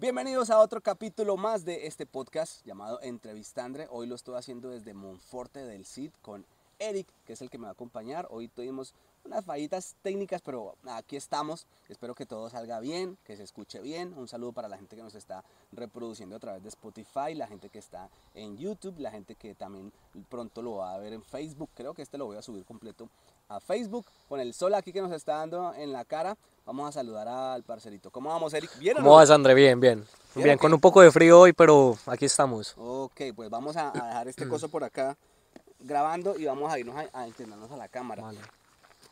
Bienvenidos a otro capítulo más de este podcast llamado Entrevistandre. Hoy lo estoy haciendo desde Monforte del Cid con Eric, que es el que me va a acompañar. Hoy tuvimos unas fallitas técnicas, pero aquí estamos. Espero que todo salga bien, que se escuche bien. Un saludo para la gente que nos está reproduciendo a través de Spotify, la gente que está en YouTube, la gente que también pronto lo va a ver en Facebook. Creo que este lo voy a subir completo a Facebook con el sol aquí que nos está dando en la cara. Vamos a saludar al parcerito. ¿Cómo vamos, Eric? ¿Bien ¿Cómo vas, André? Bien, bien. Bien, con un poco de frío hoy, pero aquí estamos. Ok, pues vamos a, dejar este coso por acá grabando y vamos a irnos a, a a la cámara.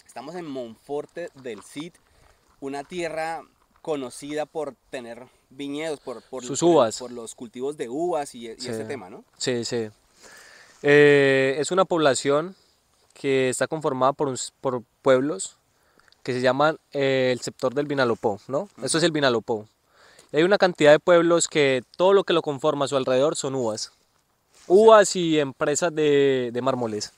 Estamos en Monforte del Cid, una tierra conocida por tener viñedos, por, por, Sus uvas. por, los cultivos de uvas y, ese tema, ¿no? Sí, sí. Eh, es una población que está conformada por, por pueblos que se llaman eh, el sector del Vinalopó, ¿no? Eso es el Vinalopó. hay una cantidad de pueblos que todo lo que lo conforma a su alrededor son uvas. Uvas y empresas de, de mármoles.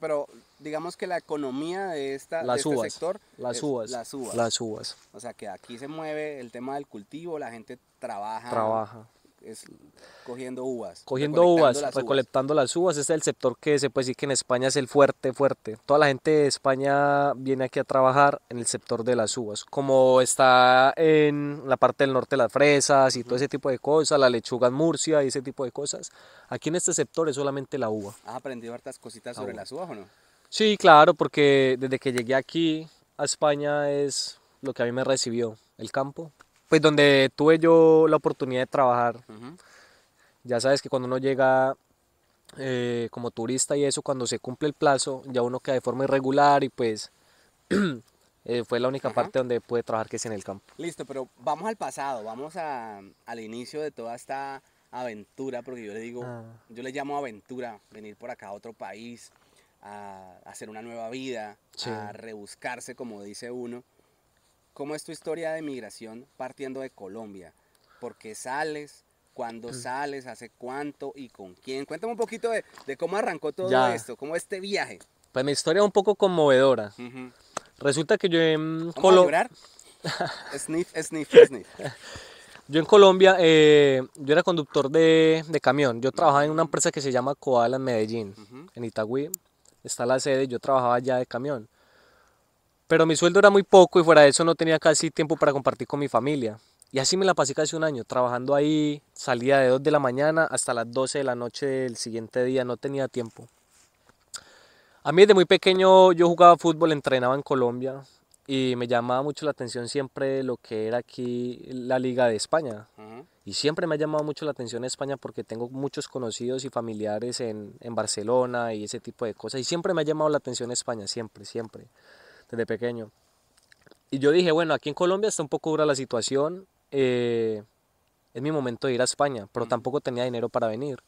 Pero digamos que la economía de, esta, las este sector las uvas, las uvas. Las uvas. O sea que aquí se mueve el tema del cultivo, la gente trabaja. Trabaja es cogiendo uvas. Cogiendo uvas, recolectando las uvas. Este es el sector que se puede decir que en España es el fuerte, fuerte. Toda la gente de España viene aquí a trabajar en el sector de las uvas. Como está en la parte del norte las fresas y todo ese tipo de cosas, la lechuga en Murcia y ese tipo de cosas. Aquí en este sector es solamente la uva. ¿Has aprendido hartas cositas sobre las uvas o no? Sí, claro, porque desde que llegué aquí a España es lo que a mí me recibió, el campo pues donde tuve yo la oportunidad de trabajar. Ya sabes que cuando uno llega eh, como turista y eso, cuando se cumple el plazo, ya uno queda de forma irregular y pues eh, fue la única parte donde pude trabajar que es en el campo. Listo, pero vamos al pasado, vamos al inicio de toda esta aventura, porque yo le digo, ah. yo le llamo aventura, venir por acá a otro país, a, hacer una nueva vida, a rebuscarse, como dice uno. ¿Cómo es tu historia de migración partiendo de Colombia? ¿Por qué sales? ¿Cuándo mm. sales? ¿Hace cuánto? ¿Y con quién? Cuéntame un poquito de, cómo arrancó todo esto, cómo este viaje. Pues mi historia es un poco conmovedora. Resulta que yo en Colombia... sniff, sniff, sniff. Yo en Colombia, eh, yo era conductor de, camión. Yo trabajaba en una empresa que se llama Koala en Medellín, en Itagüí. Está la sede, yo trabajaba allá de camión. Pero mi sueldo era muy poco y fuera de eso no tenía casi tiempo para compartir con mi familia. Y así me la pasé casi un año, trabajando ahí, salía de 2 de la mañana hasta las 12 de la noche del siguiente día, no tenía tiempo. A mí desde muy pequeño yo jugaba fútbol, entrenaba en Colombia y me llamaba mucho la atención siempre lo que era aquí la Liga de España. Y siempre me ha llamado mucho la atención España porque tengo muchos conocidos y familiares en, en Barcelona y ese tipo de cosas. Y siempre me ha llamado la atención España, siempre, siempre desde pequeño. Y yo dije, bueno, aquí en Colombia está un poco dura la situación, eh, es mi momento de ir a España, pero tampoco tenía dinero para venir.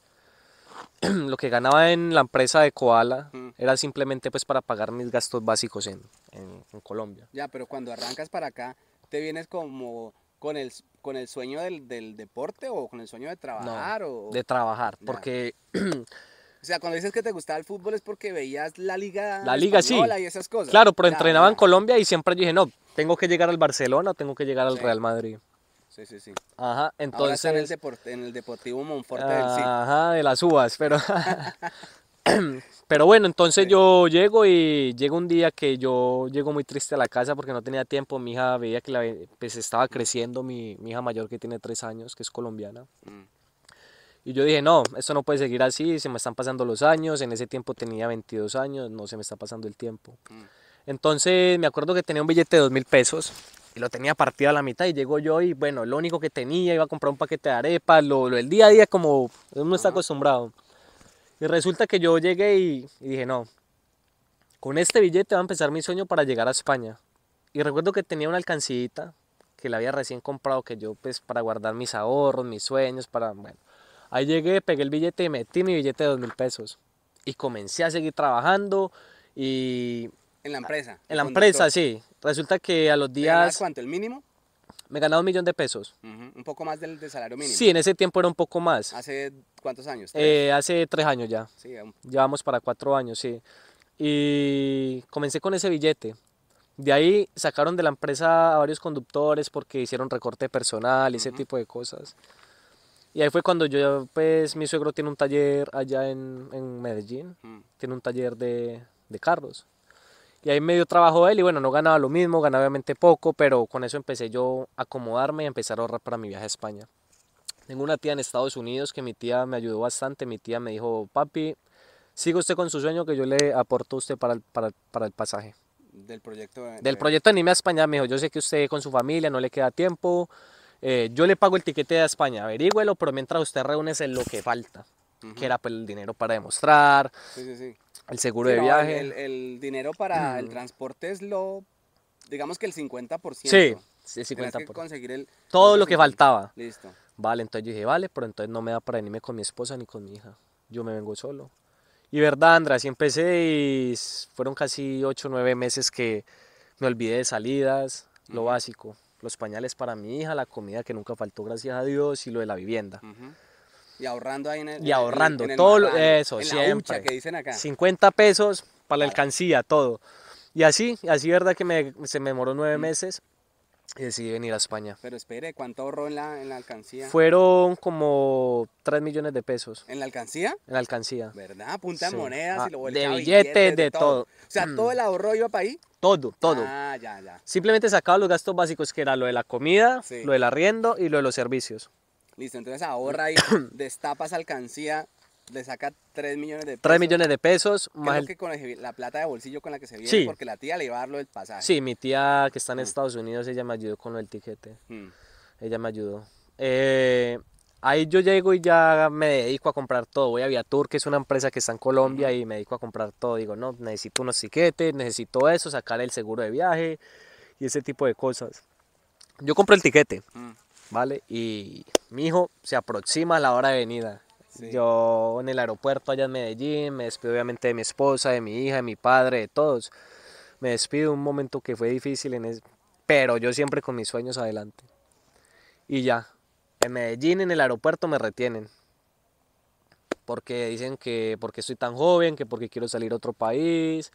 Lo que ganaba en la empresa de Koala era simplemente pues para pagar mis gastos básicos en, en, Colombia. Ya, pero cuando arrancas para acá, ¿te vienes como con el, con el sueño del, del deporte o con el sueño de trabajar? o... de trabajar, porque O sea, cuando dices que te gustaba el fútbol es porque veías la liga La liga sí. y esas cosas. Claro, pero entrenaba en Colombia y siempre dije, no, tengo que llegar al Barcelona, tengo que llegar al Real Madrid. Sí, sí, sí. Ajá, entonces... Ahora está en el, Deportivo Monforte del Sí. Ajá, de las uvas, pero... pero bueno, entonces yo llego y llega un día que yo llego muy triste a la casa porque no tenía tiempo. Mi hija veía que la, pues estaba creciendo, mi, hija mayor que tiene tres años, que es colombiana. Mm. Y yo dije, no, esto no puede seguir así, se me están pasando los años, en ese tiempo tenía 22 años, no se me está pasando el tiempo. Mm. Entonces me acuerdo que tenía un billete de dos mil pesos y lo tenía partido a la mitad y llego yo y bueno, lo único que tenía, iba a comprar un paquete de arepas, lo, lo el día a día como uno está acostumbrado. Y resulta que yo llegué y, y dije, no, con este billete va a empezar mi sueño para llegar a España. Y recuerdo que tenía una alcancita que la había recién comprado, que yo pues para guardar mis ahorros, mis sueños, para, bueno, Ahí llegué, pegué el billete y metí mi billete de dos mil pesos. Y comencé a seguir trabajando y... ¿En la empresa? En la empresa, sí. Resulta que a los días... cuánto? ¿El mínimo? Me ganaba un millón de pesos. Un poco más del, salario mínimo. Sí, en ese tiempo era un poco más. ¿Hace cuántos años? Eh, hace tres años ya. Sí, Llevamos para cuatro años, sí. Y comencé con ese billete. De ahí sacaron de la empresa a varios conductores porque hicieron recorte personal y ese tipo de cosas. Y ahí fue cuando yo, pues, mi suegro tiene un taller allá en, en Medellín, Mm. tiene un taller de, de carros. Y ahí medio trabajo él y bueno, no ganaba lo mismo, ganaba obviamente poco, pero con eso empecé yo a acomodarme y a empezar a ahorrar para mi viaje a España. Tengo una tía en Estados Unidos que mi tía me ayudó bastante, mi tía me dijo, papi, siga usted con su sueño que yo le aporto a usted para el, para, para el pasaje. Del proyecto. de- Del de- proyecto Anime a España me dijo, yo sé que usted con su familia no le queda tiempo, eh, yo le pago el tiquete a España, averígüelo, pero mientras usted reúne lo que falta, que era pues, el dinero para demostrar, Sí, sí, sí. el seguro de viaje. El, el dinero para el transporte es lo, digamos que el 50%. sí, sí, Tienes 50 que por- conseguir el... Todo lo que 50. faltaba. Listo. Vale, entonces yo dije, vale, pero entonces no me da para venirme con mi esposa ni con mi hija. Yo me vengo solo. Y verdad, Andra, así empecé y fueron casi 8 o 9 meses que me olvidé de salidas, lo básico. Los pañales para mi hija, la comida que nunca faltó, gracias a Dios, y lo de la vivienda. Y ahorrando ahí en el... Y ahorrando, en el todo marrano, eso, en la siempre. hucha que dicen acá. 50 pesos para la alcancía, todo. Y así, así verdad que me, se me demoró nueve meses y decidí venir a España. Pero espere, ¿cuánto ahorró en la, en la alcancía? Fueron como 3 millones de pesos ¿En la alcancía? en la alcancía. ¿Verdad? Punta Sí. de monedas Ah, y lo de billetes, de todo. O sea, todo el ahorro iba para ahí. Todo, todo. Ah, ya, ya. Simplemente sacaba los gastos básicos que era lo de la comida, Sí. lo del arriendo y lo de los servicios. Listo, entonces ahorra ahí, destapa esa alcancía, le saca 3 millones de pesos. 3 millones de pesos más el... que con el- la plata de bolsillo con la que se viene, Sí. porque la tía le iba a dar lo del pasaje. Sí, mi tía que está en Mm. Estados Unidos, ella me ayudó con lo del tiquete. Mm. Ella me ayudó. Eh, ahí yo llego y ya me dedico a comprar todo. Voy a Viatur, que es una empresa que está en Colombia, y me dedico a comprar todo. Digo, no, necesito unos tiquetes, necesito eso, sacar el seguro de viaje y ese tipo de cosas. Yo compro el tiquete, Mm. ¿vale? Y mi hijo se aproxima a la hora de venida. Yo en el aeropuerto allá en Medellín, me despido obviamente de mi esposa, de mi hija, de mi padre, de todos. Me despido un momento que fue difícil, en pero yo siempre con mis sueños adelante. Y ya, en Medellín, en el aeropuerto me retienen. Porque dicen que porque estoy tan joven, que porque quiero salir a otro país.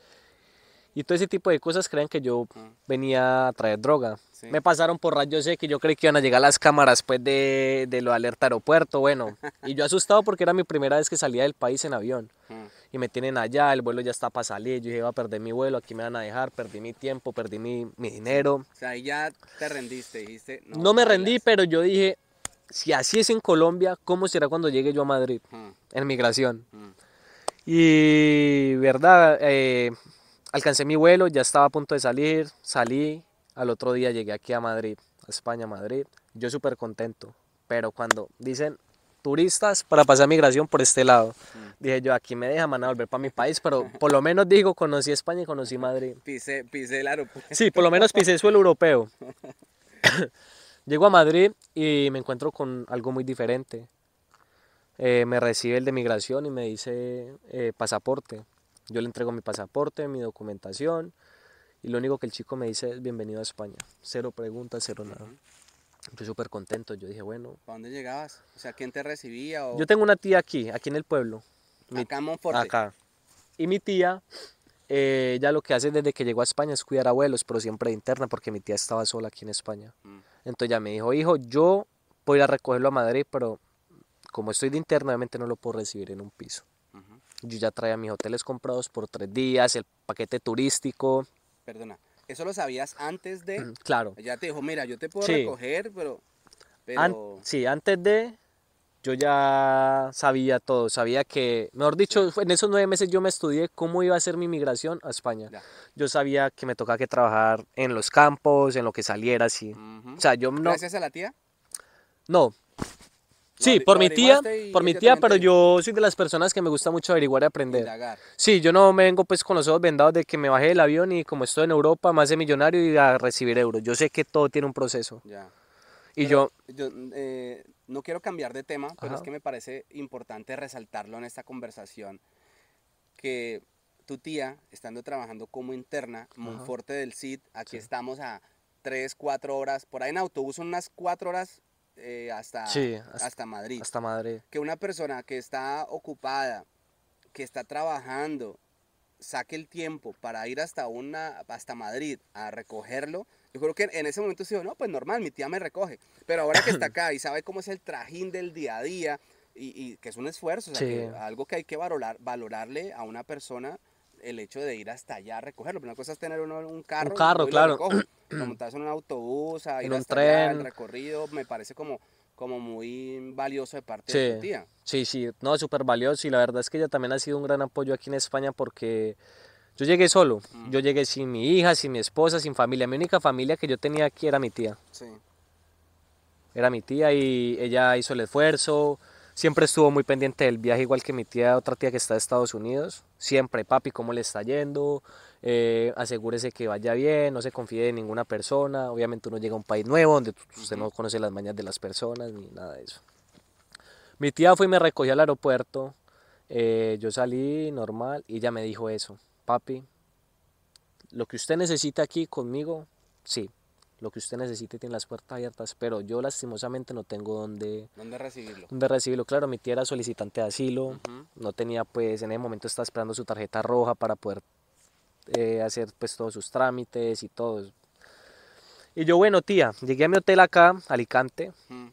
Y todo ese tipo de cosas creen que yo Mm. venía a traer droga. Sí. Me pasaron por rayos que yo creí que iban a llegar las cámaras pues de, de lo de alerta aeropuerto, bueno. Y yo asustado porque era mi primera vez que salía del país en avión. Mm. Y me tienen allá, el vuelo ya está para salir. Yo dije, iba a perder mi vuelo, aquí me van a dejar, perdí mi tiempo, perdí mi, mi dinero. O sea, ahí ya te rendiste, dijiste. No, No me rendí, pero yo dije, si así es en Colombia, ¿cómo será cuando llegue yo a Madrid? Mm, En migración. mm. Y verdad, eh, alcancé mi vuelo, ya estaba a punto de salir, salí, al otro día llegué aquí a Madrid, a España, Madrid. Yo súper contento, pero cuando dicen turistas para pasar migración por este lado, dije yo, aquí me dejan van a volver para mi país, pero por lo menos digo, conocí España y conocí Madrid. Pisé, pisé el aeropuerto. Sí, por lo menos pisé suelo europeo. Llego a Madrid y me encuentro con algo muy diferente. Eh, me recibe el de migración y me dice eh, pasaporte. Yo le entrego mi pasaporte, mi documentación y lo único que el chico me dice es bienvenido a España. Cero preguntas, cero nada. Yo súper contento. Yo dije, bueno, ¿Para dónde llegabas? O sea, ¿quién te recibía? O... yo tengo una tía aquí, aquí en el pueblo. Acá en Monforte. Acá. Y mi tía, eh, ella lo que hace desde que llegó a España es cuidar abuelos, pero siempre de interna porque mi tía estaba sola aquí en España. Mm. Entonces ya me dijo, hijo, yo voy a ir a recogerlo a Madrid, pero como estoy de interna, obviamente no lo puedo recibir en un piso. Yo ya traía mis hoteles comprados por tres días, el paquete turístico. Perdona. ¿Eso lo sabías antes de...? Claro. Ya te dijo, mira, yo te puedo Sí. recoger, pero... pero... An- sí, antes de, yo ya sabía todo, sabía que, mejor dicho, en esos nueve meses yo me estudié cómo iba a ser mi migración a España. Ya. Yo sabía que me tocaba que trabajar en los campos, en lo que saliera, así. O sea, yo no, Gracias a la tía. no. Sí, por mi tía, por mi tía, pero yo soy de las personas que me gusta mucho averiguar y aprender. Sí, yo no me vengo pues con los ojos vendados de que me bajé del avión y como estoy en Europa, me hace millonario y a recibir euros. Yo sé que todo tiene un proceso. Ya. Y Pero yo, yo eh, no quiero cambiar de tema, pero es que me parece importante resaltarlo en esta conversación, que tu tía, estando trabajando como interna, Monforte del CID, aquí Sí. estamos a 3, 4 horas, por ahí en autobús son unas 4 horas eh, hasta, Sí, hasta, hasta- Madrid. hasta Madrid. Que una persona que está ocupada, que está trabajando, saque el tiempo para ir hasta una hasta Madrid a recogerlo, yo creo que en ese momento sí, no, pues normal, mi tía me recoge. Pero ahora que está acá y sabe cómo es el trajín del día a día y, y que es un esfuerzo, o sea, Sí. que algo que hay que valorar, valorarle a una persona el hecho de ir hasta allá a recogerlo. Primera cosa es tener uno un carro. carro, y lo claro. Pero montarse en un autobús, a En un hasta allá, el tren. recorrido, me parece como, como muy valioso de parte de tu tía. sí, sí, no, súper valioso y la verdad es que ella también ha sido un gran apoyo aquí en España porque yo llegué solo, Mm. yo llegué sin mi hija, sin mi esposa, sin familia, mi única familia que yo tenía aquí era mi tía, Sí. era mi tía y ella hizo el esfuerzo, siempre estuvo muy pendiente del viaje igual que mi tía, otra tía que está de Estados Unidos, siempre, papi, ¿cómo le está yendo? Eh, asegúrese que vaya bien, no se confíe en ninguna persona, obviamente uno llega a un país nuevo donde usted no conoce las mañas de las personas ni nada de eso. Mi tía fue y me recogió al aeropuerto. eh, yo salí normal y ella me dijo eso. Papi, lo que usted necesita aquí conmigo, sí. Lo que usted necesite tiene las puertas abiertas, pero yo lastimosamente no tengo dónde, ¿Dónde recibirlo? dónde recibirlo. Claro, mi tía era solicitante de asilo. No tenía, pues, en ese momento estaba esperando su tarjeta roja para poder eh, hacer, pues, todos sus trámites y todo. Y yo, bueno, tía, llegué a mi hotel acá, Alicante, Ujú.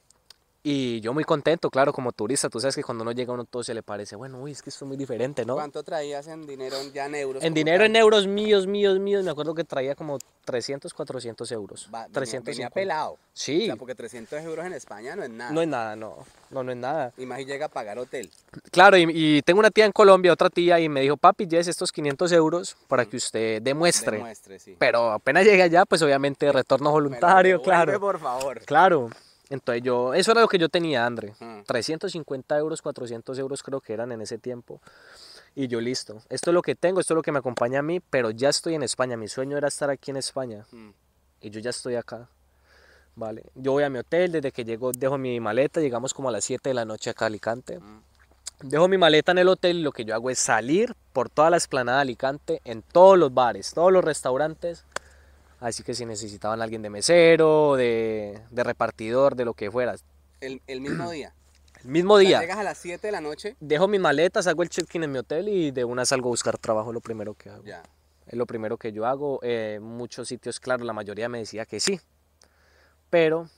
Y yo muy contento, claro, como turista, tú sabes que cuando uno llega a uno todo se le parece, bueno, uy, es que esto es muy diferente, ¿no? ¿Cuánto traías en dinero ya en euros? En dinero, tal? en euros míos, míos, míos, me acuerdo que traía como 300, 400 euros. Va- venía- 350. venía pelado. O Sí, sea, porque 300 euros en España no es nada. no es nada, no, no, no es nada. Y más y llega a pagar hotel. Claro, y, y tengo una tía en Colombia, otra tía, y me dijo, papi, lleves estos 500 euros para que usted demuestre. Demuestre, sí. Pero apenas llegue allá, pues obviamente retorno voluntario, claro. por favor. Claro. Entonces yo, eso era lo que yo tenía, André. Ujú. 350 euros, 400 euros creo que eran en ese tiempo. Y yo listo. Esto es lo que tengo, esto es lo que me acompaña a mí, pero ya estoy en España. Mi sueño era estar aquí en España. Mm. Y yo ya estoy acá. Vale. Yo voy a mi hotel, desde que llego dejo mi maleta, llegamos como a las 7 de la noche acá a Alicante. Mm. Dejo mi maleta en el hotel y lo que yo hago es salir por toda la esplanada de Alicante, en todos los bares, todos los restaurantes. Así que si necesitaban a alguien de mesero, de, de repartidor, de lo que fuera. El, el mismo día. El mismo O sea, día. llegas a las 7 de la noche. Dejo mi maleta, hago el check-in en mi hotel y de una salgo a buscar trabajo, lo primero que hago. Ya. Es lo primero que yo hago. Eh, muchos sitios, claro, la mayoría me decía que sí. Pero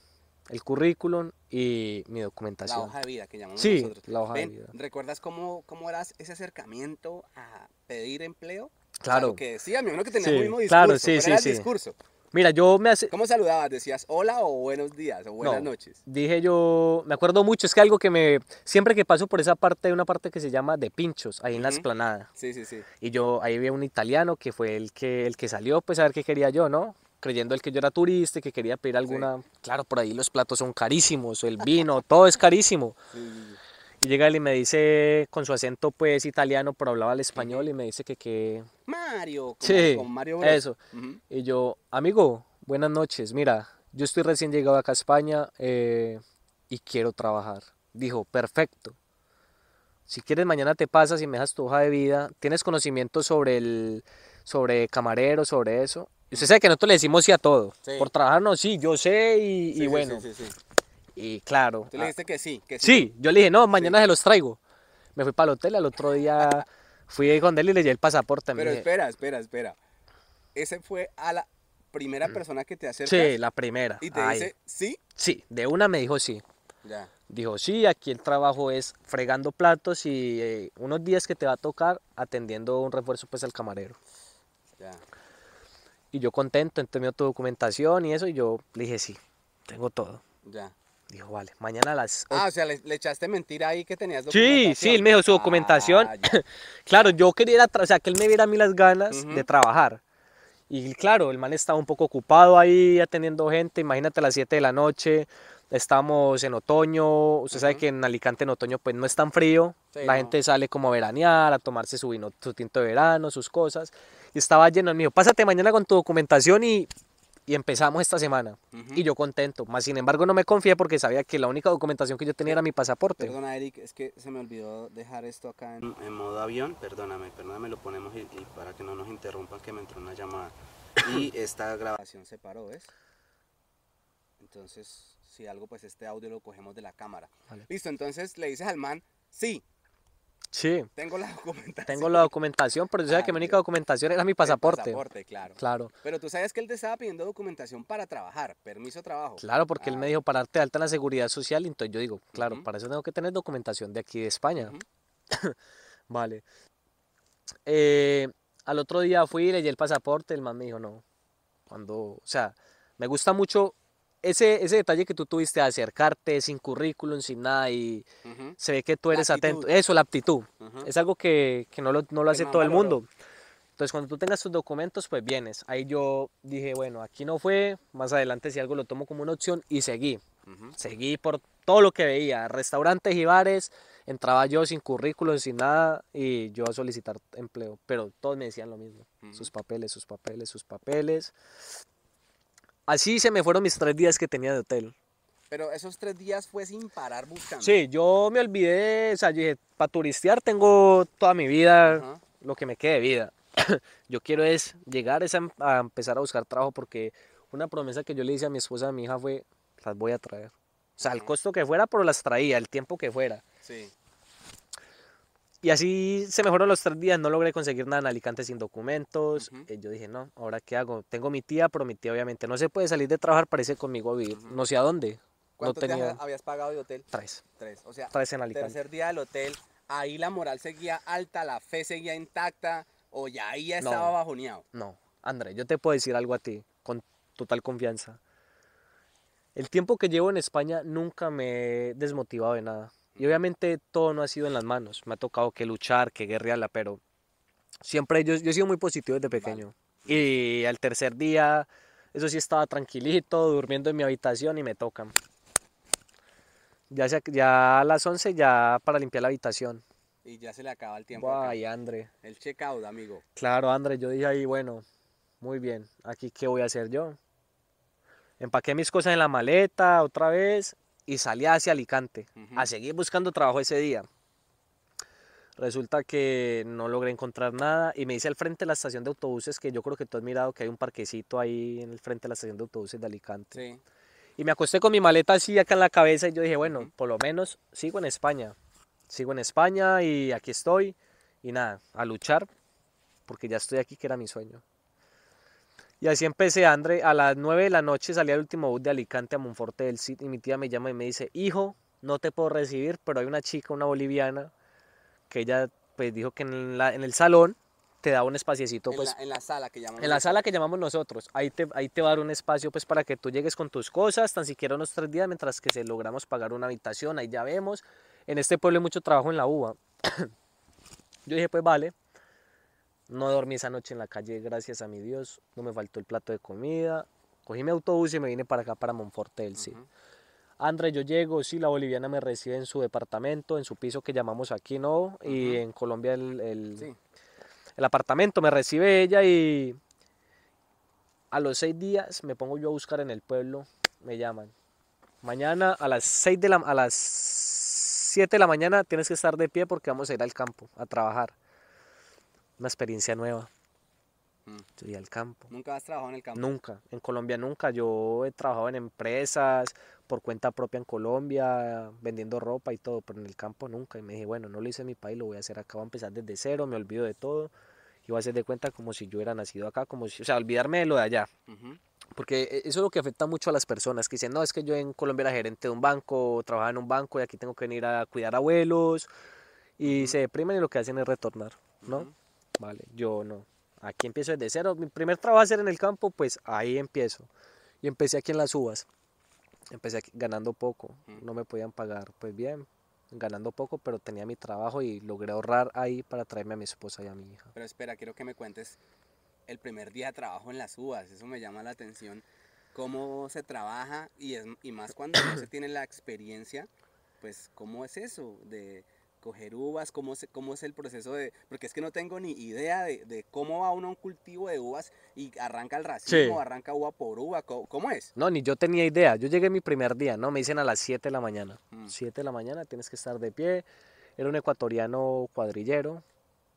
el currículum y mi La documentación. hoja de vida que llamamos Sí, nosotros. la hoja de vida. ¿Recuerdas cómo, cómo era ese acercamiento a pedir empleo? O sea, Claro. que decía, me que tenías Sí, el mismo discurso. claro, sí, sí, era el sí. discurso. Mira, yo me hace... ¿Cómo saludabas? ¿Decías hola o buenos días o buenas No, noches? Dije yo, me acuerdo mucho, es que algo que me, siempre que paso por esa parte, hay una parte que se llama de pinchos, ahí en la esplanada. Sí, sí, sí. Y yo, ahí vi un italiano que fue el que, el que salió, pues a ver qué quería yo, ¿no? Creyendo el que yo era turista y que quería pedir alguna... Claro, por ahí los platos son carísimos, el vino, todo es carísimo. Sí. Y llega él y me dice, con su acento pues italiano, pero hablaba el español y me dice que que... Mario, Sí, como Mario Bros. eso. Y yo, amigo, buenas noches. Mira, yo estoy recién llegado acá a España eh, y quiero trabajar. Dijo, perfecto. Si quieres, mañana te pasas y me dejas tu hoja de vida. ¿Tienes conocimiento sobre el, sobre camarero, sobre eso? Y usted sabe que nosotros le decimos sí a todo. Sí. Por trabajar, no, sí, yo sé y, Sí, y bueno. Sí, sí, sí. Y claro. Tú le ah, dijiste que sí, que sí. Sí, yo le dije, no, mañana se los traigo. Me fui para el hotel, al otro día fui ahí con él y le llevé el pasaporte. Pero dije, espera, espera, espera. Ese fue a la primera persona que te acercas sí, la primera. y te Ay, dice sí. Sí, de una me dijo sí. Ya. Dijo, sí, aquí el trabajo es fregando platos y eh, unos días que te va a tocar atendiendo un refuerzo pues al camarero. Ya. Y yo contento, entonces me dio tu documentación y eso, y yo le dije, sí, tengo todo. Ya. Dijo, vale, mañana a las Ah, o sea, le, le echaste mentira ahí que tenías Sí, documentación. sí, él me dijo su documentación. Ah. Claro, yo quería, ir a tra- o sea, que él me viera a mí las ganas de trabajar. Y claro, el man estaba un poco ocupado ahí atendiendo gente, imagínate a las 7 de la noche, estamos en otoño, usted sabe que en Alicante en otoño pues no es tan frío, Sí, la no. gente sale como a veranear, a tomarse su vino, su tinto de verano, sus cosas, y estaba lleno, él me dijo, pásate mañana con tu documentación y, y empezamos esta semana. Y yo contento, más sin embargo no me confié porque sabía que la única documentación que yo tenía era mi pasaporte. Perdona, Eric, es que se me olvidó dejar esto acá en, en modo avión. Perdóname, perdóname, lo ponemos y, y para que no nos interrumpan que me entró una llamada. Y esta grabación se paró, ¿ves? Entonces, si algo, pues este audio lo cogemos de la cámara. Vale. Listo, entonces le dices al man, sí. Sí, Tengo la documentación. tengo la documentación, pero sabía Ah, que mi única Dios. documentación era mi pasaporte. pasaporte, claro. Claro, Pero tú sabes que él te estaba pidiendo documentación para trabajar, permiso de trabajo. claro, porque él Ah, me dijo para darte de alta en la seguridad social, y entonces yo digo, claro, para eso tengo que tener documentación de aquí de España. Vale. Eh, al otro día fui, leí el pasaporte, el man me dijo, no. Cuando, o sea, me gusta mucho ese, ese detalle que tú tuviste de acercarte sin currículum, sin nada, y Ujú, se ve que tú eres atento. Eso, la aptitud. ujú. Es algo que, que no lo, no lo hace todo el mundo. Entonces, cuando tú tengas tus documentos, pues vienes. Ahí yo dije, bueno, aquí no fue, más adelante si algo lo tomo como una opción y seguí. Ujú. Seguí por todo lo que veía, restaurantes y bares, entraba yo sin currículum, sin nada, y yo a solicitar empleo. Pero todos me decían lo mismo, sus papeles, sus papeles, sus papeles. Así se me fueron mis tres días que tenía de hotel. Pero esos tres días fue sin parar buscando. Sí, yo me olvidé, o sea, yo dije, para turistear tengo toda mi vida, lo que me quede de vida. yo quiero es llegar es a, em- a empezar a buscar trabajo porque una promesa que yo le hice a mi esposa, a mi hija fue, las voy a traer. O sea, el Ujú. costo que fuera, pero las traía, el tiempo que fuera. Sí. Y así se me fueron los tres días, no logré conseguir nada en Alicante sin documentos. Eh, yo dije, no, ¿ahora qué hago? Tengo mi tía, pero mi tía obviamente no se puede salir de trabajar, parece conmigo a vivir. No sé a dónde. No ¿Cuántos días tenía habías pagado de hotel? tres, Tres. O sea, tres en Alicante. tercer día del hotel, ahí la moral seguía alta, la fe seguía intacta, o ya ahí ya No. estaba bajoneado. No, André, yo te puedo decir algo a ti con total confianza. El tiempo que llevo en España nunca me he desmotivado de nada. Y obviamente todo no ha sido en las manos. Me ha tocado que luchar, que guerrearla, pero siempre yo, yo he sido muy positivo desde pequeño. Y al tercer día, eso sí estaba tranquilito, durmiendo en mi habitación y me tocan. Ya, se- ya a las 11 ya para limpiar la habitación. Y ya se le acaba el tiempo. Ay, André. El checkout, amigo. Claro, André, yo dije ahí, bueno, muy bien, aquí qué voy a hacer yo. Empaqué mis cosas en la maleta otra vez y salí hacia Alicante a seguir buscando trabajo ese día. Resulta que no logré encontrar nada y me hice al frente de la estación de autobuses, que yo creo que tú has mirado que hay un parquecito ahí en el frente de la estación de autobuses de Alicante. Sí. Y me acosté con mi maleta así acá en la cabeza y yo dije, bueno, por lo menos sigo en España. Sigo en España y aquí estoy. Y nada, a luchar, porque ya estoy aquí, que era mi sueño. Y así empecé, André. A las 9 de la noche salí al último bus de Alicante a Monforte del Cid y mi tía me llama y me dice, hijo, no te puedo recibir, pero hay una chica, una boliviana, que ella pues dijo que en, la- en el salón te da un espaciecito En, pues la, en la sala que llamamos. en la sala que llamamos nosotros, ahí te, ahí te va a dar un espacio pues para que tú llegues con tus cosas, tan siquiera unos tres días, mientras que se logramos pagar una habitación, ahí ya vemos. En este pueblo hay mucho trabajo en la uva. Yo dije, pues vale. No dormí esa noche en la calle, gracias a mi Dios. No me faltó el plato de comida. Cogí mi autobús y me vine para acá, para Monforte del Cid. André, yo llego, sí, la boliviana me recibe en su departamento, en su piso que llamamos aquí, ¿no? Y en Colombia el, el- Sí. el apartamento, me recibe ella y a los seis días me pongo yo a buscar en el pueblo, me llaman. Mañana a las seis de la, a las 7 de la mañana tienes que estar de pie porque vamos a ir al campo a trabajar. Una experiencia nueva. Mm. Iba al campo. Nunca has trabajado en el campo. Nunca, en Colombia nunca. Yo he trabajado en empresas, por cuenta propia en Colombia, vendiendo ropa y todo, pero en el campo nunca. Y me dije, bueno, no lo hice en mi país, lo voy a hacer acá, voy a empezar desde cero, me olvido de todo. Y voy a hacer de cuenta como si yo hubiera nacido acá, como si, o sea, olvidarme de lo de allá. Porque e- eso es lo que afecta mucho a las personas que dicen, no, es que yo en Colombia era gerente de un banco, trabajaba en un banco y aquí tengo que venir a cuidar abuelos. Y se deprimen y lo que hacen es retornar, ¿no? Vale, yo no. Aquí empiezo desde cero. Mi primer trabajo a ser en el campo, pues ahí empiezo. Y empecé aquí en las uvas. Empecé aquí ganando poco. No me podían pagar, pues bien, ganando poco, pero tenía mi trabajo y logré ahorrar ahí para traerme a mi esposa y a mi hija. Pero espera, quiero que me cuentes el primer día de trabajo en las uvas. Eso me llama la atención. Cómo se trabaja y, es, y más cuando no se tiene la experiencia, pues cómo es eso de coger uvas, cómo, se, cómo es el proceso de... Porque es que no tengo ni idea de, de cómo va uno a un cultivo de uvas y arranca el racismo, Sí. arranca uva por uva, ¿cómo, cómo es? No, ni yo tenía idea. Yo llegué mi primer día, ¿no? Me dicen a las 7 de la mañana. Mm. 7 de la mañana tienes que estar de pie. Era un ecuatoriano cuadrillero.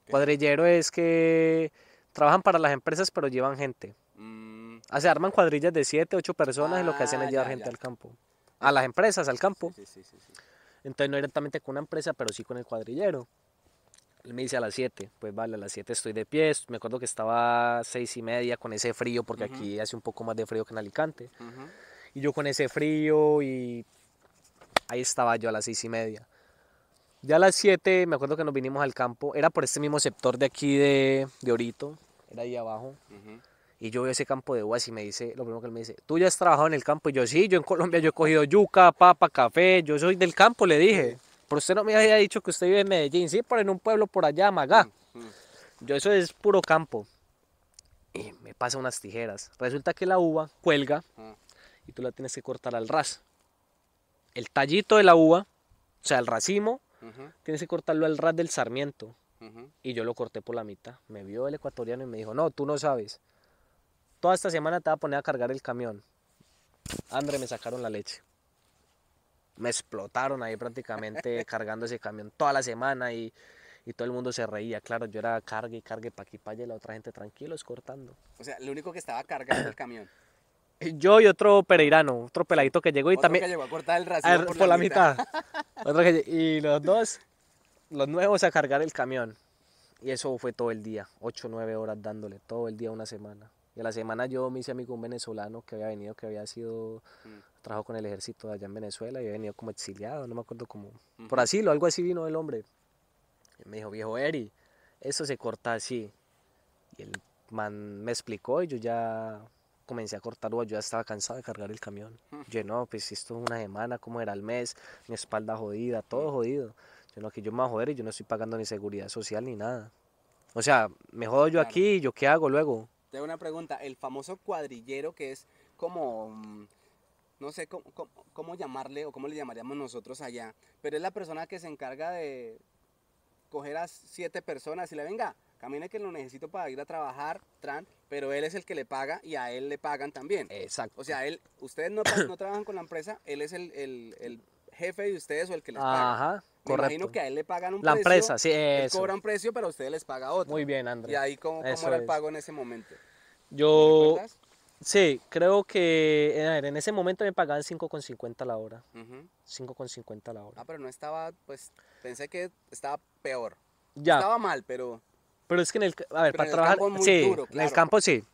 ¿Qué? Cuadrillero es que trabajan para las empresas pero llevan gente. Mm, O sea, arman cuadrillas de 7, 8 personas y lo que hacen Ah, es llevar ya, gente ya. al campo. A las empresas, al campo. sí, sí. Entonces no directamente con una empresa, pero sí con el cuadrillero. Él me dice a las 7, pues vale, a las 7 estoy de pie, me acuerdo que estaba a 6 y media con ese frío, porque aquí hace un poco más de frío que en Alicante. Y yo con ese frío y ahí estaba yo a las 6 y media. Ya a las 7 me acuerdo que nos vinimos al campo, era por este mismo sector de aquí de, de Orito, era ahí abajo. Y yo veo ese campo de uvas y me dice, lo primero que él me dice, ¿tú ya has trabajado en el campo? Y yo, sí, yo en Colombia yo he cogido yuca, papa, café, yo soy del campo, le dije. Pero usted no me había dicho que usted vive en Medellín, sí, por en un pueblo por allá, Magá. Yo eso es puro campo. Y me pasa unas tijeras. Resulta que la uva cuelga y tú la tienes que cortar al ras. El tallito de la uva, o sea, el racimo, tienes que cortarlo al ras del sarmiento. Y yo lo corté por la mitad. Me vio el ecuatoriano y me dijo, no, tú no sabes. Toda esta semana te voy a poner a cargar el camión. André, me sacaron la leche me explotaron ahí prácticamente cargando ese camión toda la semana y, y, todo el mundo se reía. Claro, yo era cargue y cargue pa' aquí pa' allá y la otra gente tranquilos cortando. O sea, lo único que estaba cargando el camión. Yo y otro pereirano, otro peladito que llegó y Otro también... que llegó a cortar el racimo por, la, mitad. Que- y los dos, los nuevos a cargar el camión. Y eso fue todo el día, 8 o 9 horas dándole, todo el día una semana. Y a la semana yo me hice amigo un venezolano que había venido, que había sido, Mm. trabajó con el ejército allá en Venezuela y había venido como exiliado, no me acuerdo cómo, por asilo, algo así vino el hombre. Y me dijo, viejo Eri, eso se corta así. Y el man me explicó y yo ya comencé a cortar uva, yo ya estaba cansado de cargar el camión. Yo no, pues esto es una semana, ¿cómo era al mes? Mi espalda jodida, todo jodido. Yo no, que yo me voy a joder y yo no estoy pagando ni seguridad social ni nada. O sea, me jodo yo Claro. aquí y yo qué hago luego. Te hago una pregunta. El famoso cuadrillero que es como, mm, no sé cómo, cómo- cómo llamarle o cómo le llamaríamos nosotros allá, pero es la persona que se encarga de coger a siete personas y le venga, camine que lo necesito para ir a trabajar, tran, pero él es el que le paga y a él le pagan también. Exacto. O sea, él, ustedes no, no trabajan con la empresa, él es el, el- el jefe de ustedes o el que les paga. Ajá, Me correcto. imagino que a él le pagan un La precio. empresa, sí, Él eso. cobra un precio, pero a ustedes les paga otro. Muy bien, André. Y ahí, ¿cómo, cómo era el pago en ese momento? Yo, sí, creo que, a ver, en ese momento me pagaban 5,50 la hora. Ujú. 5,50 la hora. Ah, pero no estaba, pues, pensé que estaba peor. Ya, Estaba mal, pero... pero es que en el, a ver, Pero para en el trabajar, campo es muy sí, duro, en el claro. campo sí.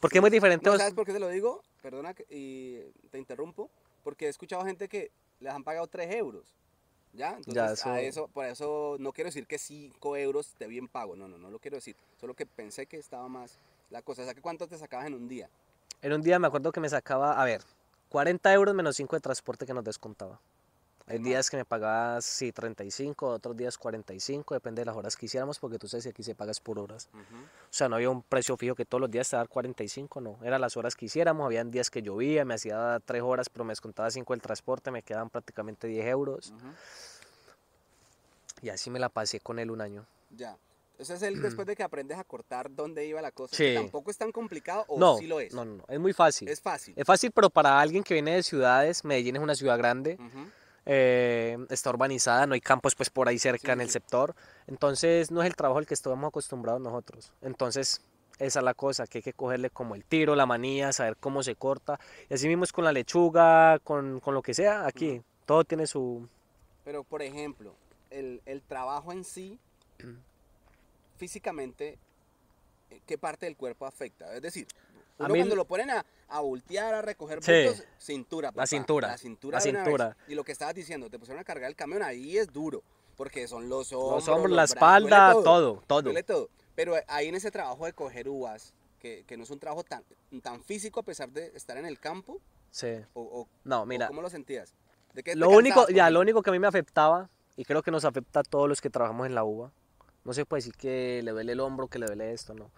Porque es muy diferente. ¿No sabes por qué te lo digo? Perdona que- y te interrumpo. Porque he escuchado gente que les han pagado 3 euros. ¿Ya? Entonces, a eso- eso, por eso no quiero decir que 5 euros te bien pago. No, no, no lo quiero decir. Solo que pensé que estaba más la cosa. O sea, que ¿cuánto te sacabas en un día? En un día me acuerdo que me sacaba, a ver, 40 euros menos 5 de transporte que nos descontaba. Hay días que me pagabas, sí, 35, otros días 45, depende de las horas que hiciéramos, porque tú sabes que aquí se pagas por horas. O sea, no había un precio fijo que todos los días te dar 45, no. Eran las horas que hiciéramos, habían días que llovía, me hacía 3 horas, pero me descontaba 5 el transporte, me quedaban prácticamente 10 euros. Ujú. Y así me la pasé con él un año. Ya. Ese es el después de que aprendes a cortar dónde iba la cosa. Sí. tampoco es tan complicado o no, sí lo es. no, no, no, es muy fácil. Es fácil. Es fácil, pero para alguien que viene de ciudades, Medellín es una ciudad grande, Ujú. Eh, está urbanizada, no hay campos pues por ahí cerca Sí, en el sí. sector, entonces no es el trabajo al que estamos acostumbrados nosotros. Entonces, esa es la cosa, que hay que cogerle como el tiro, la manía, saber cómo se corta, y así mismo es con la lechuga, con, con lo que sea, aquí, todo tiene su... Pero, por ejemplo, el, el trabajo en sí, físicamente, eh, ¿qué parte del cuerpo afecta? Es decir, uno mí cuando lo ponen a, a voltear, a recoger Sí. bultos, cintura. papá, cintura, La cintura. la una vez. cintura. Y lo que estabas diciendo, te pusieron a cargar el camión, ahí es duro, porque son los hombros, Los hombros, los la brazos, espalda, duele todo, todo. Duele todo. Pero ahí en ese trabajo de coger uvas, que, que no es un trabajo tan, tan físico a pesar de estar en el campo, Sí. o, o- No, o mira, ¿cómo lo sentías? ¿De qué Lo único, cansabas, ya, lo único que a mí me afectaba, y creo que nos afecta a todos los que trabajamos en la uva, no se puede decir que le duele el hombro, que le duele esto, no.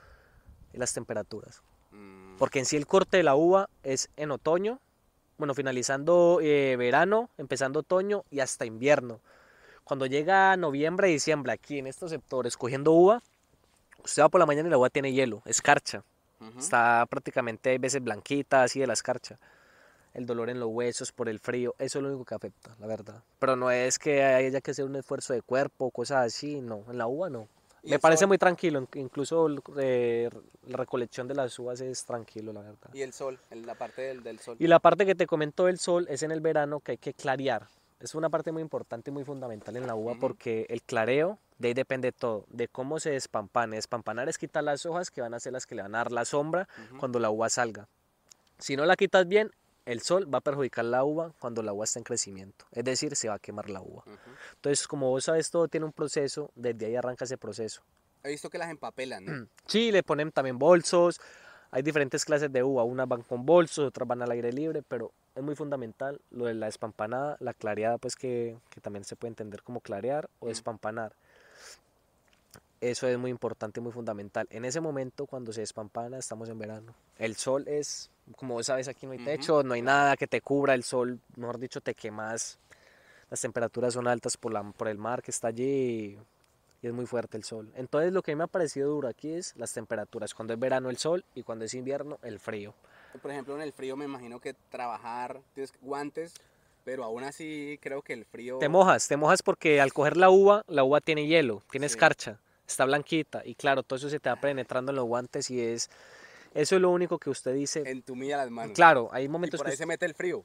Es las temperaturas. Porque en sí el corte de la uva es en otoño, bueno, finalizando eh, verano, empezando otoño y hasta invierno. Cuando llega noviembre y diciembre aquí en estos sectores cogiendo uva, usted va por la mañana y la uva tiene hielo, escarcha. Está prácticamente, hay veces blanquita, así de la escarcha. El dolor en los huesos por el frío, eso es lo único que afecta, la verdad. Pero no es que haya que hacer un esfuerzo de cuerpo, cosas así, no. En la uva no. Me el parece sol- muy tranquilo, in- incluso eh, la recolección de las uvas es tranquilo, la verdad. Y el sol, en la parte del, del sol. Y la parte que te comentó del sol es en el verano que hay que clarear. Es una parte muy importante y muy fundamental en la uva porque el clareo De ahí depende todo, de cómo se despampane. Despampanar es quitar las hojas que van a ser las que le van a dar la sombra cuando la uva salga. Si no la quitas bien, el sol va a perjudicar la uva cuando la uva está en crecimiento. Es decir, se va a quemar la uva. Entonces, como vos sabes, todo tiene un proceso, desde ahí arranca ese proceso. He visto que las empapelan, ¿no? Sí, le ponen también bolsos. Hay diferentes clases de uva. Unas van con bolsos, otras van al aire libre, pero es muy fundamental lo de la despampanada, la clareada, pues que, que también se puede entender como clarear o despampanar. Eso es muy importante, muy fundamental. En ese momento, cuando se despampana, estamos en verano. El sol es, como sabes, aquí no hay techo, no hay nada que te cubra. El sol, mejor dicho, te quemas. Las temperaturas son altas por, la, por el mar que está allí y es muy fuerte el sol. Entonces, lo que a mí me ha parecido duro aquí es las temperaturas. Cuando es verano, el sol y cuando es invierno, el frío. Por ejemplo, en el frío me imagino que trabajar, tienes guantes, pero aún así creo que el frío... Te mojas, te mojas porque al coger la uva, la uva tiene hielo, tiene escarcha está blanquita y claro, todo eso se te va penetrando en los guantes y es eso es lo único que usted dice. Entumía las manos. Claro, hay momentos y por ahí que se mete el frío.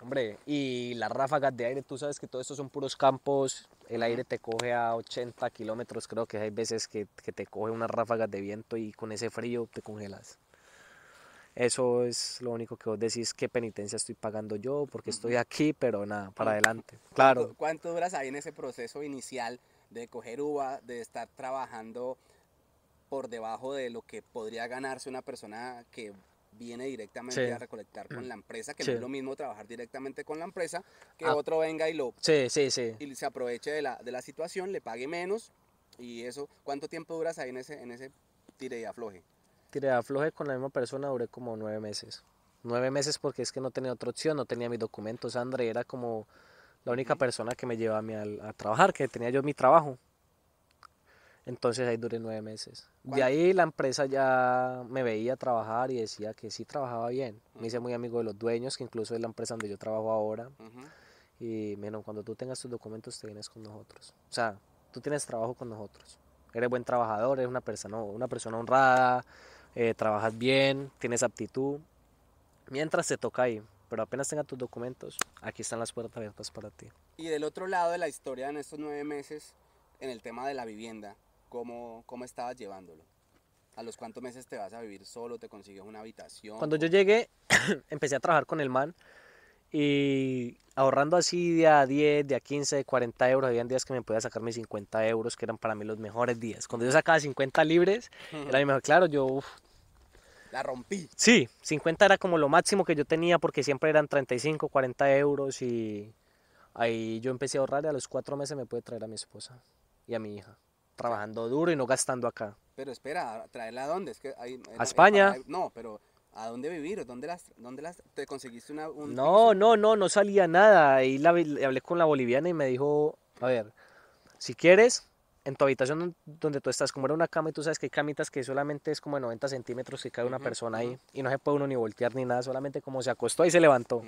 Hombre, y las ráfagas de aire, tú sabes que todo esto son puros campos, el aire te coge a 80 kilómetros, creo que hay veces que, que, te coge unas ráfagas de viento y con ese frío te congelas. Eso es lo único que vos decís, qué penitencia estoy pagando yo, porque estoy aquí, pero nada, para adelante. Claro. ¿Cuánto, cuánto duras ahí en ese proceso inicial de coger uva, de estar trabajando por debajo de lo que podría ganarse una persona que viene directamente a recolectar con la empresa, que no es lo mismo trabajar directamente con la empresa, que Ah. otro venga y lo Sí, sí, sí. y se aproveche de la, de la situación, le pague menos y eso, ¿cuánto tiempo duras ahí en ese, en ese tire y afloje? Tiré afloje con la misma persona, duré como nueve meses. Nueve meses porque es que no tenía otra opción, no tenía mis documentos. André era como la única persona que me llevaba a, mí a trabajar, que tenía yo mi trabajo. Entonces ahí duré nueve meses. De ¿Cuánto? ahí la empresa ya me veía trabajar y decía que sí trabajaba bien. Me hice muy amigo de los dueños, que incluso es la empresa donde yo trabajo ahora. Y menos cuando tú tengas tus documentos te vienes con nosotros. O sea, tú tienes trabajo con nosotros. Eres buen trabajador, eres una persona, una persona honrada, eh, trabajas bien, tienes aptitud. Mientras te toca ahí, pero apenas tengas tus documentos, aquí están las puertas abiertas para ti. Y del otro lado de la historia en estos nueve meses, en el tema de la vivienda, ¿cómo, cómo estabas llevándolo? ¿A los cuántos meses te vas a vivir solo? ¿Te consigues una habitación? Cuando yo llegué, empecé a trabajar con el man y ahorrando así de a 10, de a 15, de 40 euros, habían días que me podía sacar mis 50 euros, que eran para mí los mejores días. Cuando yo sacaba 50 libres, era mi mejor. Claro, yo, uf, La rompí. Sí, 50 era como lo máximo que yo tenía porque siempre eran 35, 40 euros y ahí yo empecé a ahorrar y a los cuatro meses me pude traer a mi esposa y a mi hija, trabajando duro y no gastando acá. Pero espera, ¿traerla a dónde? Es que hay, A España. no, pero ¿a dónde vivir? ¿Dónde las, dónde las te conseguiste una, un No, no, no, no salía nada. Ahí la, hablé con la boliviana y me dijo, a ver, si quieres, en tu habitación don- donde tú estás, como era una cama y tú sabes que hay camitas que solamente es como de 90 centímetros que cae una persona ahí y no se puede uno ni voltear ni nada, solamente como se acostó y se levantó.